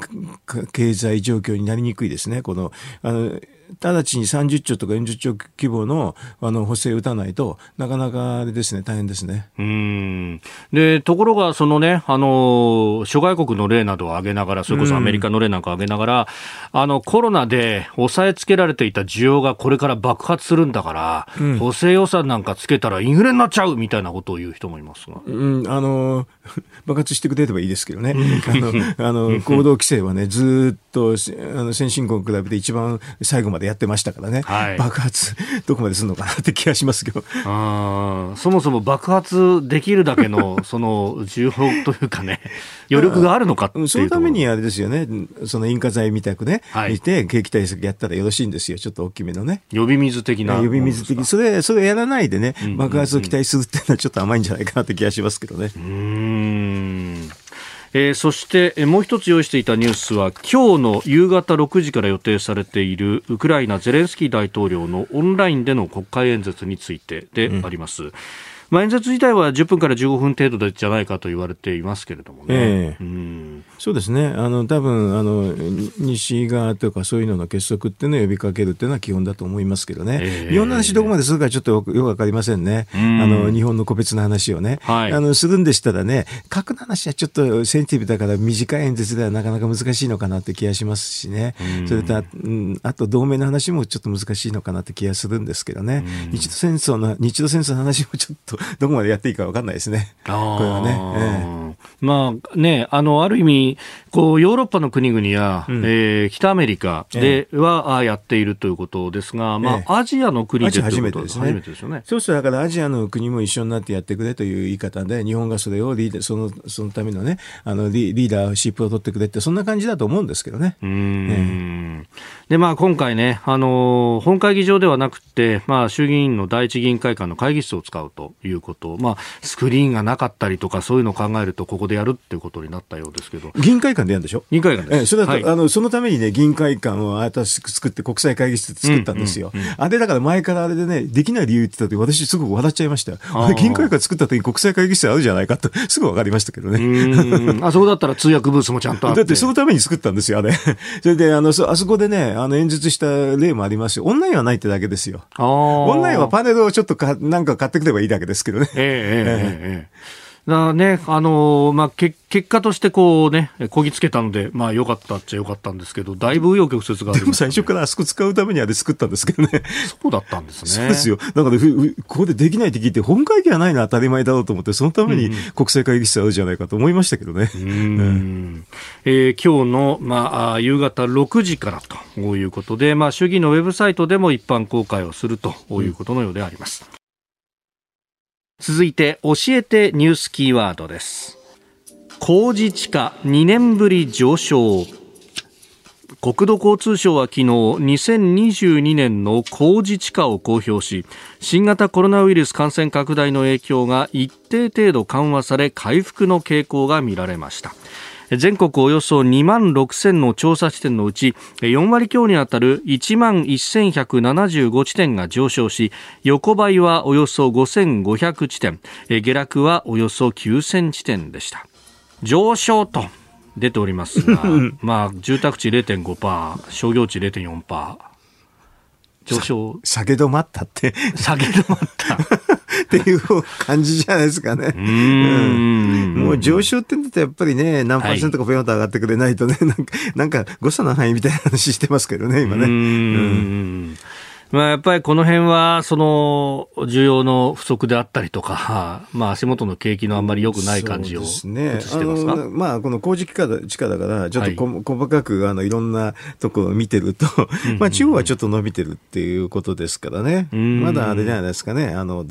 経済状況になりにくいですね。このあの直ちに30兆とか40兆規模のあの補正を打たないと、なかなかあれですね、大変ですね。うんでところが、そのね、あの諸外国の例などを挙げながら、それこそアメリカの例なんかを挙げながら、あのコロナで抑えつけられていた需要がこれから爆発するんだから、うん、補正予算なんかつけたらインフレになっちゃうみたいなことを言う人もいますが。うん、あの *laughs* 爆発してくれればいいですけどね、*laughs* あのあの行動規制はね、ずっとあの先進国に比べて一番最後までやってましたからね、はい、爆発、*laughs* どこまでするのかなって気がしますけど。あそもそも爆発できるだけの *laughs* その需要というかね、余力があるのかっていうそのためにあれですよね、その引火剤みたくね、はい、見て、景気対策やったらよろしいんですよ、ちょっと大きめのね。呼び水的な。呼び水的、それ、それやらないでね、爆発を期待するっていうのはちょっと甘いんじゃないかなって気がしますけどね。うんえー、そして、もう一つ用意していたニュースは今日の夕方6時から予定されているウクライナゼレンスキー大統領のオンラインでの国会演説についてであります。うんまあ、演説自体は10分から15分程度でじゃないかと言われていますけれどもね。えー、うん、そうですね。あの、多分、あの、西側とかそういうのの結束っていうのを呼びかけるっていうのは基本だと思いますけどね。えー、日本の話どこまでするかちょっとよくわかりませんね。あの、日本の個別の話をね。はい、あの、するんでしたらね、核の話はちょっとセンシティブだから短い演説ではなかなか難しいのかなって気がしますしね。それと、うん、あと同盟の話もちょっと難しいのかなって気がするんですけどね。日露戦争の、日露戦争の話もちょっと *laughs* どこまでやっていいか分かんないですね。これはね。えー、まあね、あの、ある意味、こう、ヨーロッパの国々や、うん、えー、北アメリカでは、えー、やっているということですが、まあ、えー、アジアの国で初めてですね。初めてですよね。そうすると、だからアジアの国も一緒になってやってくれという言い方で、日本がそれをリーダー、その、そのためのね、あのリ、リーダーシップを取ってくれって、そんな感じだと思うんですけどね。うん。で、まあ、今回ね、あの、本会議場ではなくて、まあ、衆議院の第一議員会館の会議室を使うということ。まあ、スクリーンがなかったりとか、そういうのを考えると、ここでやるっていうことになったようですけど。議員会館でやるんでしょ？議員会館です。ええ、それだと、はい、あの、そのためにね、議員会館を新しく作って国際会議室作ったんですよ。うんうんうん、あれだから前からあれでね、できない理由って言った時、私すごく笑っちゃいましたよ。議員会館作った時に国際会議室あるじゃないかと、すぐ分かりましたけどね。あそこだったら通訳ブースもちゃんとだってそのために作ったんですよ、あれ。*laughs* それで、あの、そあそこでね、あの、演説した例もありますよ。オンラインはないってだけですよ。オンラインはパネルをちょっとか、なんか買ってくればいいだけですけどね。えええだね、あのー、まあ、け結果としてこうね、こぎつけたので、まあ、良かったっちゃ良かったんですけど、だいぶ紆余曲折があり、ね、でも最初からあそこ使うためにあれ作ったんですけどね。そうだったんですね。そうですよ。だから、ここでできないって聞いて、本会議はないのは当たり前だろうと思って、そのために国際会議室あるじゃないかと思いましたけどね。うん、えー、今日の、まあ、夕方6時からということで、まあ、衆議院のウェブサイトでも一般公開をするということのようであります。続いて教えてニュースキーワードです。工事地価2年ぶり上昇。国土交通省は昨日2022年の工事地価を公表し新型コロナウイルス感染拡大の影響が一定程度緩和され回復の傾向が見られました。全国およそ2万6000の調査地点のうち4割強にあたる1万1175地点が上昇し横ばいはおよそ5500地点下落はおよそ9000地点でした。上昇と出ておりますが *laughs* まあ住宅地0.5%商業地0.4%上昇。下げ止まったって。下げ止まった *laughs* っていう感じじゃないですかね。うん、もう上昇ってんだとやっぱりね、何パーセントかぴょんと上がってくれないとね、なんか、なんか誤差の範囲みたいな話してますけどね、今ね。うんまあ、やっぱりこの辺は、その、需要の不足であったりとか、まあ、足元の景気のあんまり良くない感じを映してますか、ね、まあ、この工事地価だから、ちょっとこ、はい、細かく、あの、いろんな *laughs* ところを見てると、まあ、地方はちょっと伸びてるっていうことですからね。まだあれじゃないですかね。あの、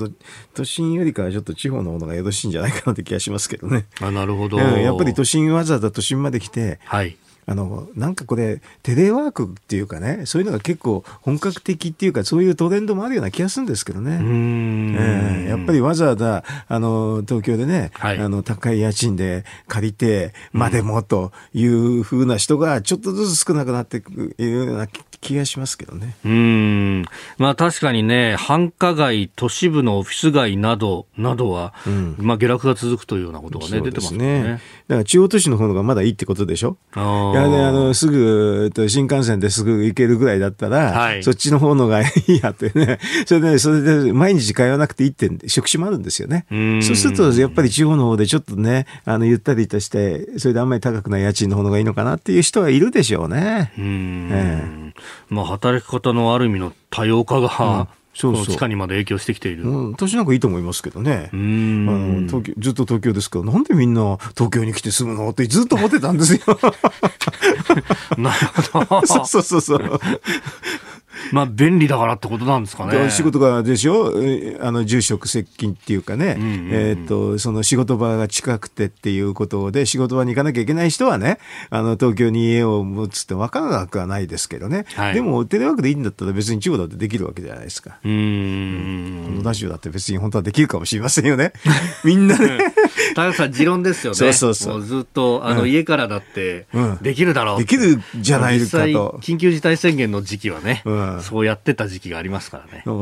都心よりかはちょっと地方のものがよろしいんじゃないかなって気がしますけどね。あ、なるほど。やっぱり都心わざわざ都心まで来て、はい。あの、なんかこれ、テレワークっていうかね、そういうのが結構本格的っていうか、そういうトレンドもあるような気がするんですけどね。えー、やっぱりわざわざ、あの、東京でね、はい、あの、高い家賃で借りてまでもというふうな人がちょっとずつ少なくなっていくような気がしますけどね。うん。まあ確かにね、繁華街、都市部のオフィス街など、などは、うん、まあ下落が続くというようなことがね、出てますね。だから中央都市の方がまだいいってことでしょ？あいやね、あの、すぐ、新幹線ですぐ行けるぐらいだったら、はい、そっちの方のがいいやってね。*laughs* それで、それで毎日通わなくていいって職種もあるんですよね。うそうすると、やっぱり地方の方でちょっとね、あの、ゆったりとして、それであんまり高くない家賃の方がいいのかなっていう人はいるでしょうね。うん、ええまあ、働き方のある意味の多様化が、うん、そうそう。地下にまで影響してきている、うん、私なんかいいと思いますけどね、うん。あの東京ずっと東京ですから、なんでみんな東京に来て住むの？ってずっと思ってたんですよ。*laughs* なるほど。*laughs* そうそうそう。まあ、便利だからってことなんですかね。仕事がでしょあの、住職接近っていうかね、うんうんうん、えっ、と、その仕事場が近くてっていうことで、仕事場に行かなきゃいけない人はね、あの、東京に家を持つって分からなくはないですけどね。はい、でも、テレワークでいいんだったら別に地方だってできるわけじゃないですか。うん。このラジオだって別に本当はできるかもしれませんよね。*laughs* みんなね。高さん、持論ですよね。そうそうそう。ずっと、あの、家からだって、できるだろう、できるじゃないかと。緊急事態宣言の時期はね、うん、そうやってた時期がありますからね。だか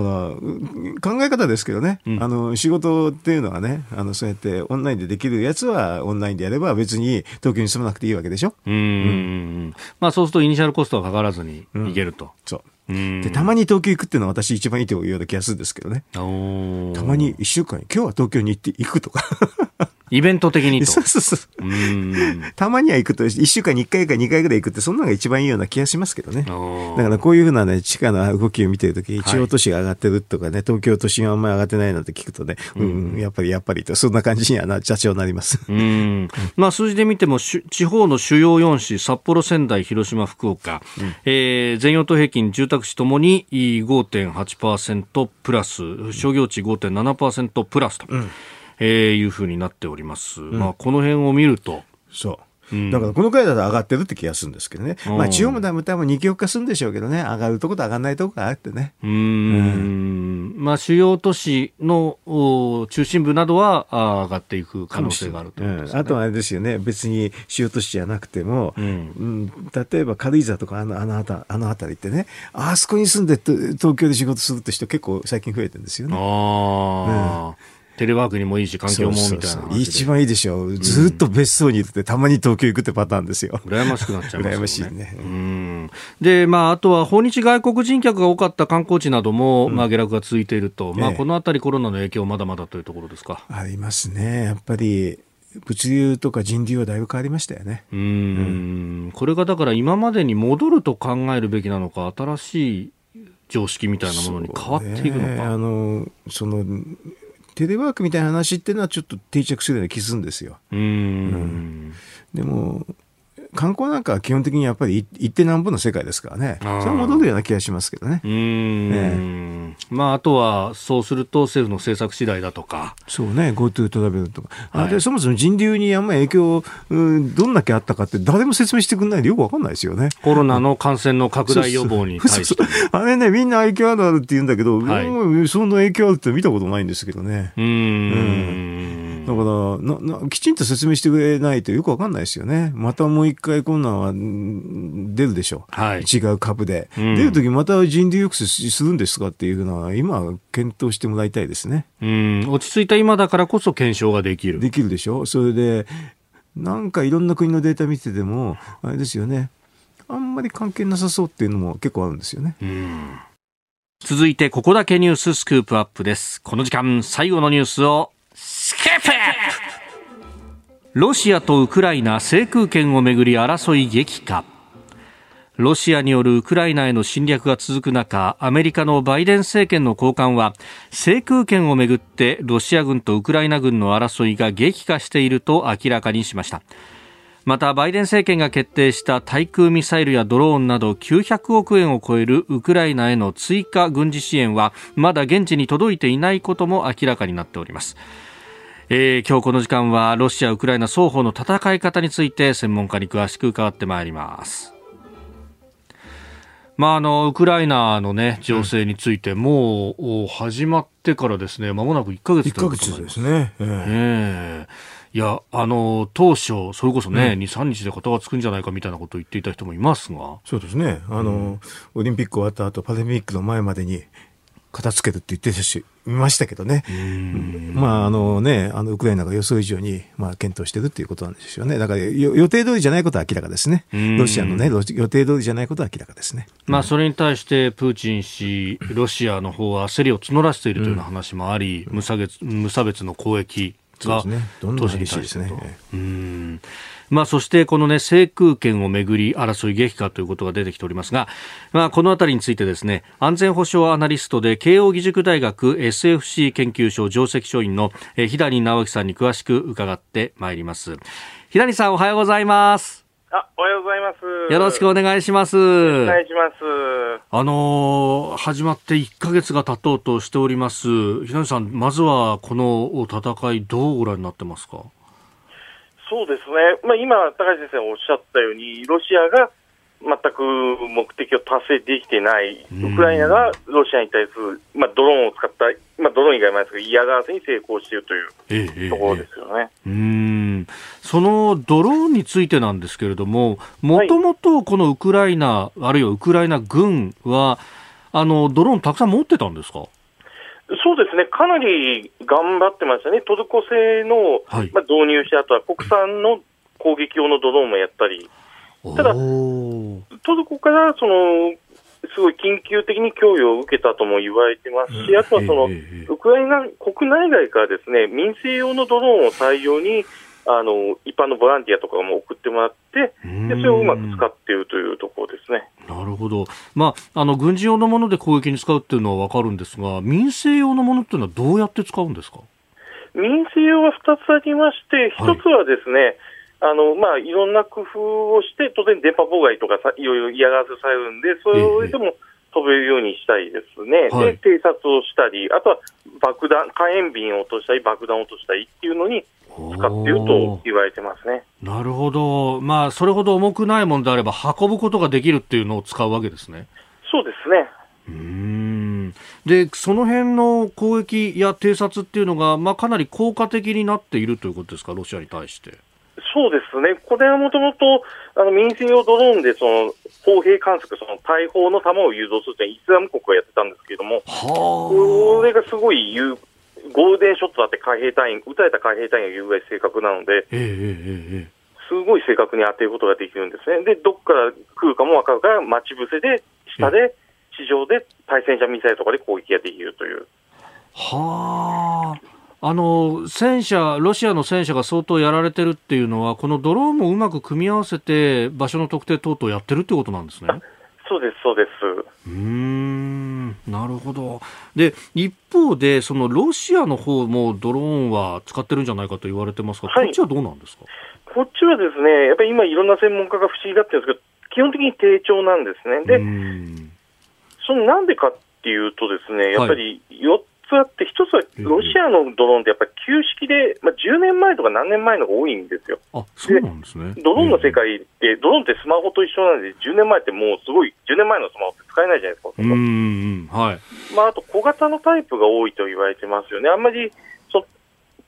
ら考え方ですけどね、うん、あの仕事っていうのはねあのそうやってオンラインでできるやつはオンラインでやれば別に東京に住まなくていいわけでしょ。うん、うん、まあそうするとイニシャルコストがかからずにいけると。そうでたまに東京行くっていう。のは私一番いいというような気がするん。ですけどね。たまに一週間今日は東京に行って行くとかイベント的にと。*laughs* そうそうそう。たまには行くと、1週間に1回か2回ぐらい行くって、そんなのが一番いいような気がしますけどね。だからこういうふうなね、地下の動きを見てるとき、地方都市が上がってるとかね、東京都心はあんまり上がってないなんて聞くとね、うん、やっぱりやっぱりと、そんな感じにはな、社長になります。うん。まあ数字で見ても、地方の主要4市、札幌、仙台、広島、福岡、うん、えー、全用途平均、住宅地ともに5.8%プラス、商業地5.7%プラスと。うんえー、いうふうになっております。うん、まあ、この辺を見ると。そう。だからこのくらいだと上がってるって気がするんですけどね。まあ地方も多分多分二極化するんでしょうけどね。上がるとこと上がらないとこがあってね。うんうんまあ主要都市の中心部などは上がっていく可能性があると、ねうん、あとはあれですよね。別に主要都市じゃなくても、うん、うん、例えば軽井沢とかあのあの辺あの辺りってね、あそこに住んで東京で仕事するって人結構最近増えてるんですよね。ああ。うんテレワークにもいいし、環境もみたいなそうそうそう一番いいでしょう。ずっと別荘にいて、たまに東京行くってパターンですよ。羨ましくなっちゃいますね。羨ましいね。うん。で、まあ、あとは訪日外国人客が多かった観光地なども、うん、まあ、下落が続いていると。まあ、このあたりコロナの影響まだまだというところですか？ありますね。やっぱり、物流とか人流はだいぶ変わりましたよね。うんうん、これがだから今までに戻ると考えるべきなのか、新しい常識みたいなものに変わっていくのか？ね、あのそのテレワークみたいな話っていうのはちょっと定着するような気するんですよ。うんうんでも観光なんかは基本的にやっぱり行ってなんぼの世界ですからね、それは戻るような気がしますけどね。うん、ねまあ、あとは、そうすると政府の政策次第だとか。そうね、GoTo トラベルとか。はい、でそもそも人流にあんまり影響、うん、どんだけあったかって、誰も説明してくれないでよくわかんないですよね。コロナの感染の拡大予防に対して。あれね、みんな影響あるって言うんだけど、はい、そんな影響あるって見たことないんですけどね。うん。だからなな、きちんと説明してくれないとよくわかんないですよね。またもう一回こんなんは出るでしょう。はい、違う株で。うん、出るときまた人流抑制するんですかっていうのは、今、検討してもらいたいですね。うん、落ち着いた今だからこそ検証ができる。できるでしょ。それで、なんかいろんな国のデータ見てても、あれですよね。あんまり関係なさそうっていうのも結構あるんですよね。うん続いて、ここだけニューススクープアップです。この時間、最後のニュースを、ロシアとウクライナ制空権をめぐり争い激化。ロシアによるウクライナへの侵略が続く中アメリカのバイデン政権の高官は制空権をめぐってロシア軍とウクライナ軍の争いが激化していると明らかにしました。またバイデン政権が決定した対空ミサイルやドローンなど900億円を超えるウクライナへの追加軍事支援はまだ現地に届いていないことも明らかになっております。えー、今日この時間はロシア、ウクライナ双方の戦い方について専門家に詳しく伺ってまいります。まあ、あのウクライナの、ね、情勢について、もう始まってからですね、まもなく1か月1ヶ月ですね。えー、えー、いや、あの、当初、それこそね、うん、2、3日で型がつくんじゃないかみたいなことを言っていた人もいますが。そうですね。あの、うん、オリンピック終わった後、パラリンピックの前までに、片付けるって言ってたし、見ましたけどね。まあ、あのね、あの、ウクライナが予想以上に、まあ、検討してるっていうことなんですよね。だから、予定通りじゃないことは明らかですね。ロシアのね、予定通りじゃないことは明らかですね。まあ、それに対して、プーチン氏、ロシアの方は焦りを募らせているというような話もあり、うん、無差別、無差別の攻撃が、そうですね。どんどん激しいですね。うんまあ、そしてこの、ね、制空権をめぐり争い激化ということが出てきておりますが、まあ、このあたりについてですね安全保障アナリストで慶應義塾大学 SFC 研究所上席所員の左直樹さんに詳しく伺ってまいります左さんおはようございますあ、おはようございます。よろしくお願いします。お願いします。あのー、始まって1ヶ月が経とうとしております。左さん、まずはこの戦い、どうご覧になってますか？そうですね、まあ、今、高橋先生がおっしゃったように、ロシアが全く目的を達成できてない、ウクライナがロシアに対する、まあ、ドローンを使った、まあ、ドローン以外もですけど、嫌がらせに成功しているというところですよね、えええ、うん。そのドローンについてなんですけれども、もともとこのウクライナ、はい、あるいはウクライナ軍は、あのドローンたくさん持ってたんですか？そうですね、かなり頑張ってましたね、トルコ製の、はい、まあ、導入して、あとは国産の攻撃用のドローンもやったり、ただ、トルコからそのすごい緊急的に供与を受けたとも言われてますし、あとはその、ウクライナ国内外からですね民生用のドローンを対応にあの一般のボランティアとかも送ってもらって、でそれをうまく使っているというところですね。なるほど、まあ、あの軍事用のもので攻撃に使うっていうのは分かるんですが、民生用のものっていうのはどうやって使うんですか？民生用は2つありまして、1つはですね、はいあのまあ、いろんな工夫をして、当然、電波妨害とかさいろいろ嫌がらせされるんで、それでも飛べるようにしたいですね、はい、で偵察をしたり、あとは爆弾、火炎瓶を落としたり、爆弾を落としたりっていうのに使っていると言われてますね。なるほど、まあ、それほど重くないものであれば、運ぶことができるっていうのを使うわけですね。そうですね。うん。でその辺の攻撃や偵察っていうのが、まあ、かなり効果的になっているということですか、ロシアに対して。そうですね、これはもともと民生用ドローンでその砲兵観測、その大砲の弾を誘導するというイスラム国がやってたんですけれども、これがすごい有ゴールデンショットだって海兵隊員、撃たれた海兵隊員が有害正確なので、えー、すごい正確に当てることができるんですね。で、どこから来るかも分かるから、待ち伏せで、下で、地上で対戦車ミサイルとかで攻撃ができるという。はあ。あの戦車、ロシアの戦車が相当やられてるっていうのは、このドローンもうまく組み合わせて、場所の特定等々やってるってことなんですね。そうです、そうです。うん、なるほど。で、一方で、そのロシアの方もドローンは使ってるんじゃないかと言われてますが、はい、こっちはどうなんですか？こっちはですね、やっぱり今、いろんな専門家が不思議がってるんですけど、基本的に低調なんですね。で、そのなんでかっていうとですね、やっぱり4つあって、一つはロシアのドローンってやっぱり旧式で、まあ、10年前とか何年前のが多いんですよ。あそうなんですね。ドローンの世界って、ドローンってスマホと一緒なんで、10年前ってもうすごい、10年前のスマホって使えないじゃないですか。うんはいまあ、あと小型のタイプが多いと言われてますよね。あんまりそ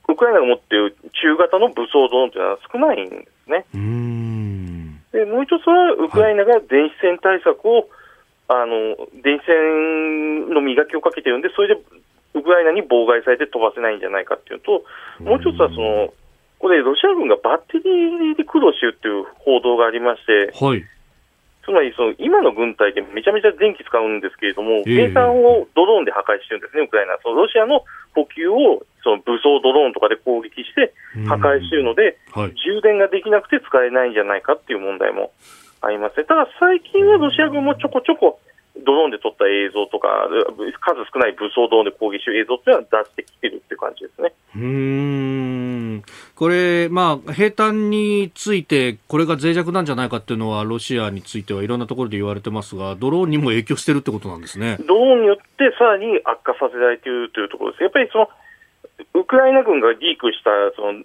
ウクライナが持っている中型の武装ドローンというのは少ないんですね。うんでもう一つは、ウクライナが電子戦対策を、はい、あの電子戦の磨きをかけてるんで、それでウクライナに妨害されて飛ばせないんじゃないかっていうと、もう一つはその、これ、ロシア軍がバッテリーで苦労しているっていう報道がありまして、はい、つまりその今の軍隊ってめちゃめちゃ電気使うんですけれども、計算をドローンで破壊してるんですね、ウクライナ。そのロシアの補給をその武装ドローンとかで攻撃して破壊しているので、はい、充電ができなくて使えないんじゃないかっていう問題もありますね。ただ最近はロシア軍もちょこちょこドローンで撮った映像とか、数少ない武装ドローンで攻撃する映像っていうのは出してきてるっていう感じですね。うんこれ、まあ、兵隊について、これが脆弱なんじゃないかっていうのは、ロシアについてはいろんなところで言われてますが、ドローンにも影響してるってことなんですね。ドローンによってさらに悪化させられているというところです。やっぱりそのウクライナ軍がリークしたその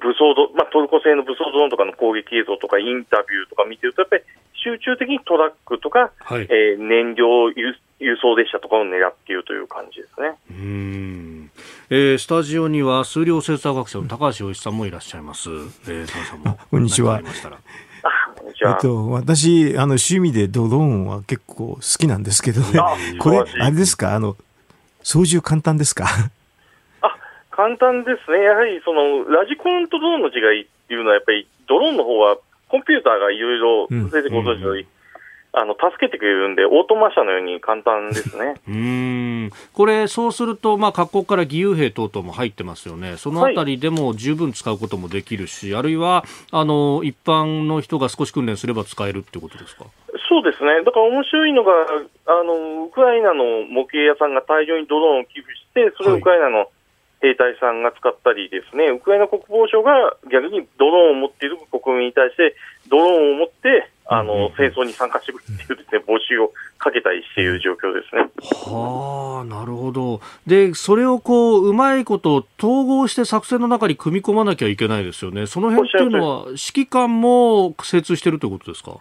武装ド、まあ、トルコ製の武装ドローンとかの攻撃映像とかインタビューとか見てると、やっぱり集中的にトラックとか、はい、えー、燃料輸送列車とかを狙っているという感じですね。うんえー、スタジオには数量政策学者の高橋洋一さんもいらっしゃいます。えー、さんもこんにちは。えっと、私、あの、趣味でドローンは結構好きなんですけどね。これ、あれですか？あの、操縦簡単ですか？簡単ですね、やはりそのラジコンとドローンの違いっていうのは、やっぱりドローンの方はコンピューターがいろいろ出てご存知のように、あの助けてくれるんで、オートマ車のように簡単ですね。*laughs* うん。これ、そうすると、まあ、各国から義勇兵等々も入ってますよね、そのあたりでも十分使うこともできるし、はい、あるいはあの一般の人が少し訓練すれば使えるってことですか？そうですね、だから面白いのが、あのウクライナの模型屋さんが大量にドローンを寄付して、それをウクライナの、はい兵隊さんが使ったりですね、ウクライナ国防省が逆にドローンを持っている国民に対して、ドローンを持って、あの、戦争に参加してくるっていうですね、募集をかけたりしている状況ですね。はあ、なるほど。で、それをこう、うまいこと統合して作戦の中に組み込まなきゃいけないですよね。その辺っていうのは、指揮官も精通してるということですか？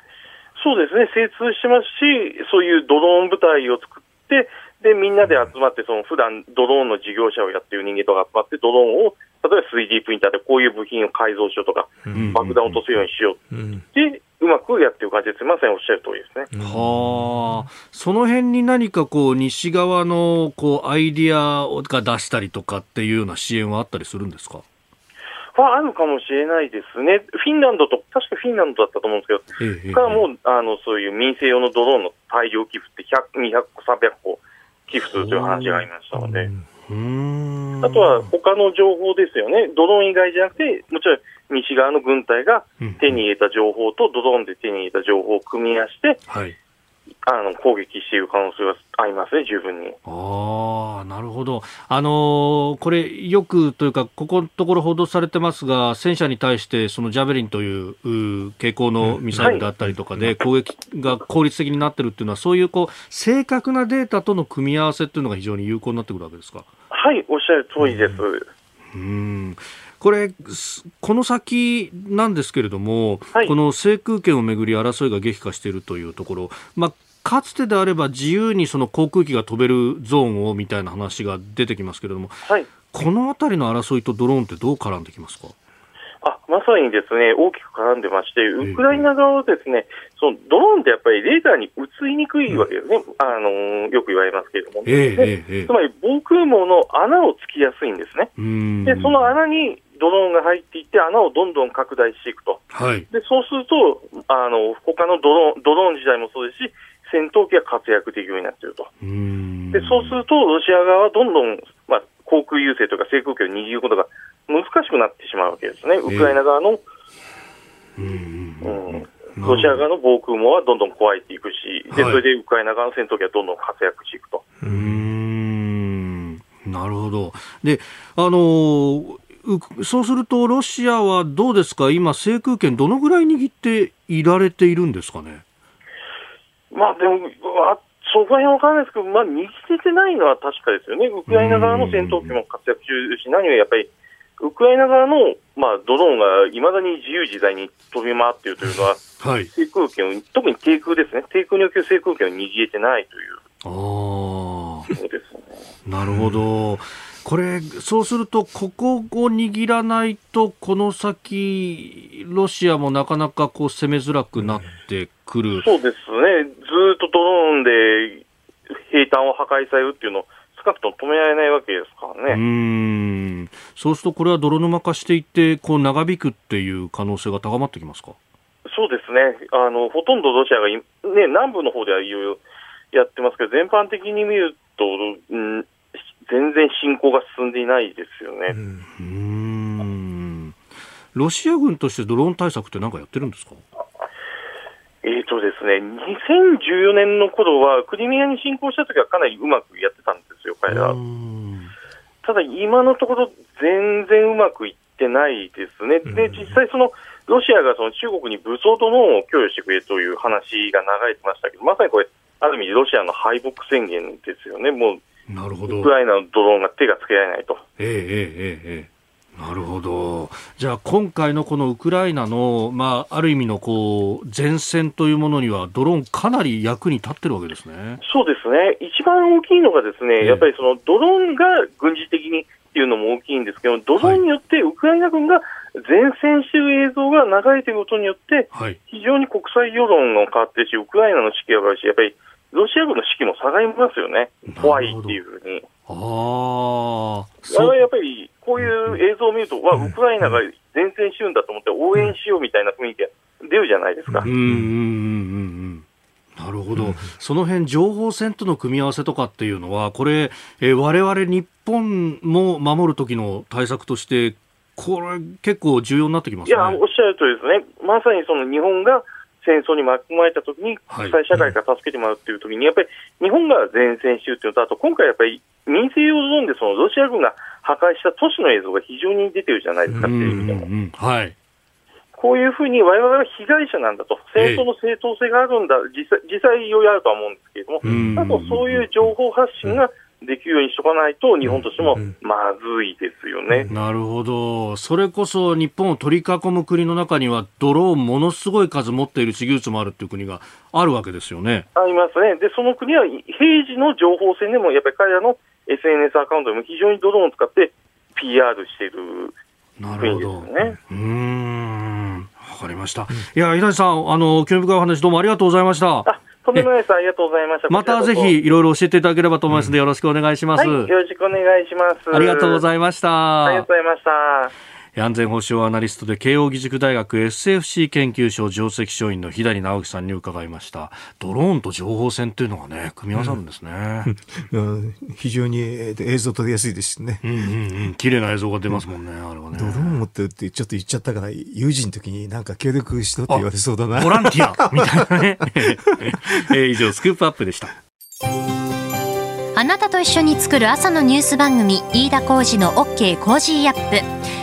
そうですね、精通してますし、そういうドローン部隊を作って、で、みんなで集まって、その普段ドローンの事業者をやってる人間とか集まって、ドローンを、例えば 3D プリンターでこういう部品を改造しようとか、爆弾を落とすようにしよう。で、うまくやってる感じです。まさにおっしゃる通りですね。はあ。その辺に何かこう、西側のこう、アイディアが出したりとかっていうような支援はあったりするんですか？はあるかもしれないですね。フィンランドと、確かフィンランドだったと思うんですけど、ええ、からもう、あの、そういう民生用のドローンの大量寄付って100、200個、300個寄付するという話がありましたので、あとは他の情報ですよね、ドローン以外じゃなくて、もちろん西側の軍隊が手に入れた情報とドローンで手に入れた情報を組み合わせて、はい、あの攻撃している可能性はありますね、十分に。ああ、なるほど。あのー、これ、よくというか、ここのところ報道されてますが、戦車に対して、そのジャベリンという傾向のミサイルだったりとかで、攻撃が効率的になってるっていうのは、そういうこう正確なデータとの組み合わせっていうのが非常に有効になってくるわけですか？はい、おっしゃる通りです。うん。これ、この先なんですけれども、はい、この制空権をめぐり争いが激化しているというところ、まあ、かつてであれば自由にその航空機が飛べるゾーンをみたいな話が出てきますけれども、はい、この辺りの争いとドローンってどう絡んできますか？あまさにですね大きく絡んでまして、ウクライナ側はですね、そのドローンってやっぱりレーダーに映りにくいわけですね、うん、あのよく言われますけれども、えー、つまり防空網の穴をつきやすいんですね。でその穴にドローンが入っていって、穴をどんどん拡大していくと、はい、でそうすると、あの他のドローンドローン自体もそうですし、戦闘機が活躍できるようになっていると。でそうすると、ロシア側はどんどん、まあ、航空優勢とか制空権を握ることが難しくなってしまうわけですね、ウクライナ側の、うん、ロシア側の防空網はどんどん壊れていくし、でそれでウクライナ側の戦闘機はどんどん活躍していくと。うん。なるほど。で、あのーそうすると、ロシアはどうですか、今、制空権、どのぐらい握っていられているんですかね？まあでも、そこら辺は分からないですけど、まあ、握れてないのは確かですよね、ウクライナ側の戦闘機も活躍中ですし、何よりやっぱり、ウクライナ側の、まあ、ドローンがいまだに自由自在に飛び回っているというのは、はい、制空権を、特に低空ですね、低空における制空権を握れてないという。あそうですね。なるほど。これ、そうすると、ここを握らないと、この先、ロシアもなかなかこう攻めづらくなってくる、そうですね、ずっとドローンで兵隊を破壊されるっていうのを、少なくとも止められないわけですからね。うん。そうすると、これは泥沼化していって、こう長引くっていう可能性が高まってきますか？そうですね、あのほとんどロシアが、ね、南部の方ではいろいろやってますけど、全般的に見ると、うん全然進行が進んでいないですよね。うんロシア軍としてドローン対策って何かやってるんですか？えっですね、2014年の頃は、クリミアに侵攻した時はかなりうまくやってたんですよ、彼ら。ただ、今のところ、全然うまくいってないですね。で、実際、その、ロシアがその中国に武装ドローンを供与してくれという話が流れてましたけど、まさにこれ、ある意味、ロシアの敗北宣言ですよね。もう、なるほど。ウクライナのドローンが手がつけられないと。ええええええ。なるほど。じゃあ今回のこのウクライナの、まあ、ある意味のこう前線というものにはドローンかなり役に立ってるわけですね。そうですね。一番大きいのがですね、やっぱりそのドローンが軍事的にっていうのも大きいんですけど、ドローンによってウクライナ軍が前線している映像が流れていることによって、非常に国際世論が変わってるし、ウクライナの士気が上がるし、やっぱりロシア軍の士気も下がりますよね。怖いっていうふうに。ああ。やっぱりこういう映像を見ると、わ、ウクライナが前線してるんだと思って応援しようみたいな雰囲気が出るじゃないですか。うんうんうんうんなるほど、うん、その辺情報戦との組み合わせとかっていうのは、これ、えー、我々日本も守る時の対策として、これ、結構重要になってきます、ね、いや、おっしゃるとりですね、まさにその日本が戦争に巻き込まれたときに、国際社会が助けてもらうっていうときに、やっぱり日本が前線してるっていうのと、あと今回やっぱり民生用ゾーンでそのロシア軍が破壊した都市の映像が非常に出てるじゃないですか、テレビで。も。はい。こういうふうに我々は被害者なんだと、戦争の正当性があるんだ、実際、実際いろいろあるとは思うんですけれども、あとそういう情報発信ができるようにしとかないと、日本としてもまずいですよね、なるほど、それこそ日本を取り囲む国の中には、ドローン、ものすごい数持っている地技術もあるっていう国があるわけですよね。ありますね、でその国は平時の情報戦でも、やっぱり彼らの SNS アカウントでも非常にドローンを使って PR している国ですね。うんわかりました。いや、稲地さん、あの、興味深いお話どうもありがとうございました。とんでもないです。ありがとうございました。またぜひいろいろ教えていただければと思いますので、よろしくお願いします、はい。よろしくお願いします。ありがとうございました。ありがとうございました。安全保障アナリストで慶應義塾大学 SFC 研究所上席書員の左直樹さんに伺いました。ドローンと情報戦というのがね組み合わさるんですね、うん、*laughs* 非常に映像撮りやすいですしね、うんうんうん、綺麗な映像が出ますもんね、うん、あれはね。ドローン持ってるってちょっと言っちゃったから有事の時になんか協力しろって言われそうだな。ボランティア。*laughs* みたいなね、えー、以上スクープアップでした。あなたと一緒に作る朝のニュース番組飯田浩司の OK Cozy up ニッポ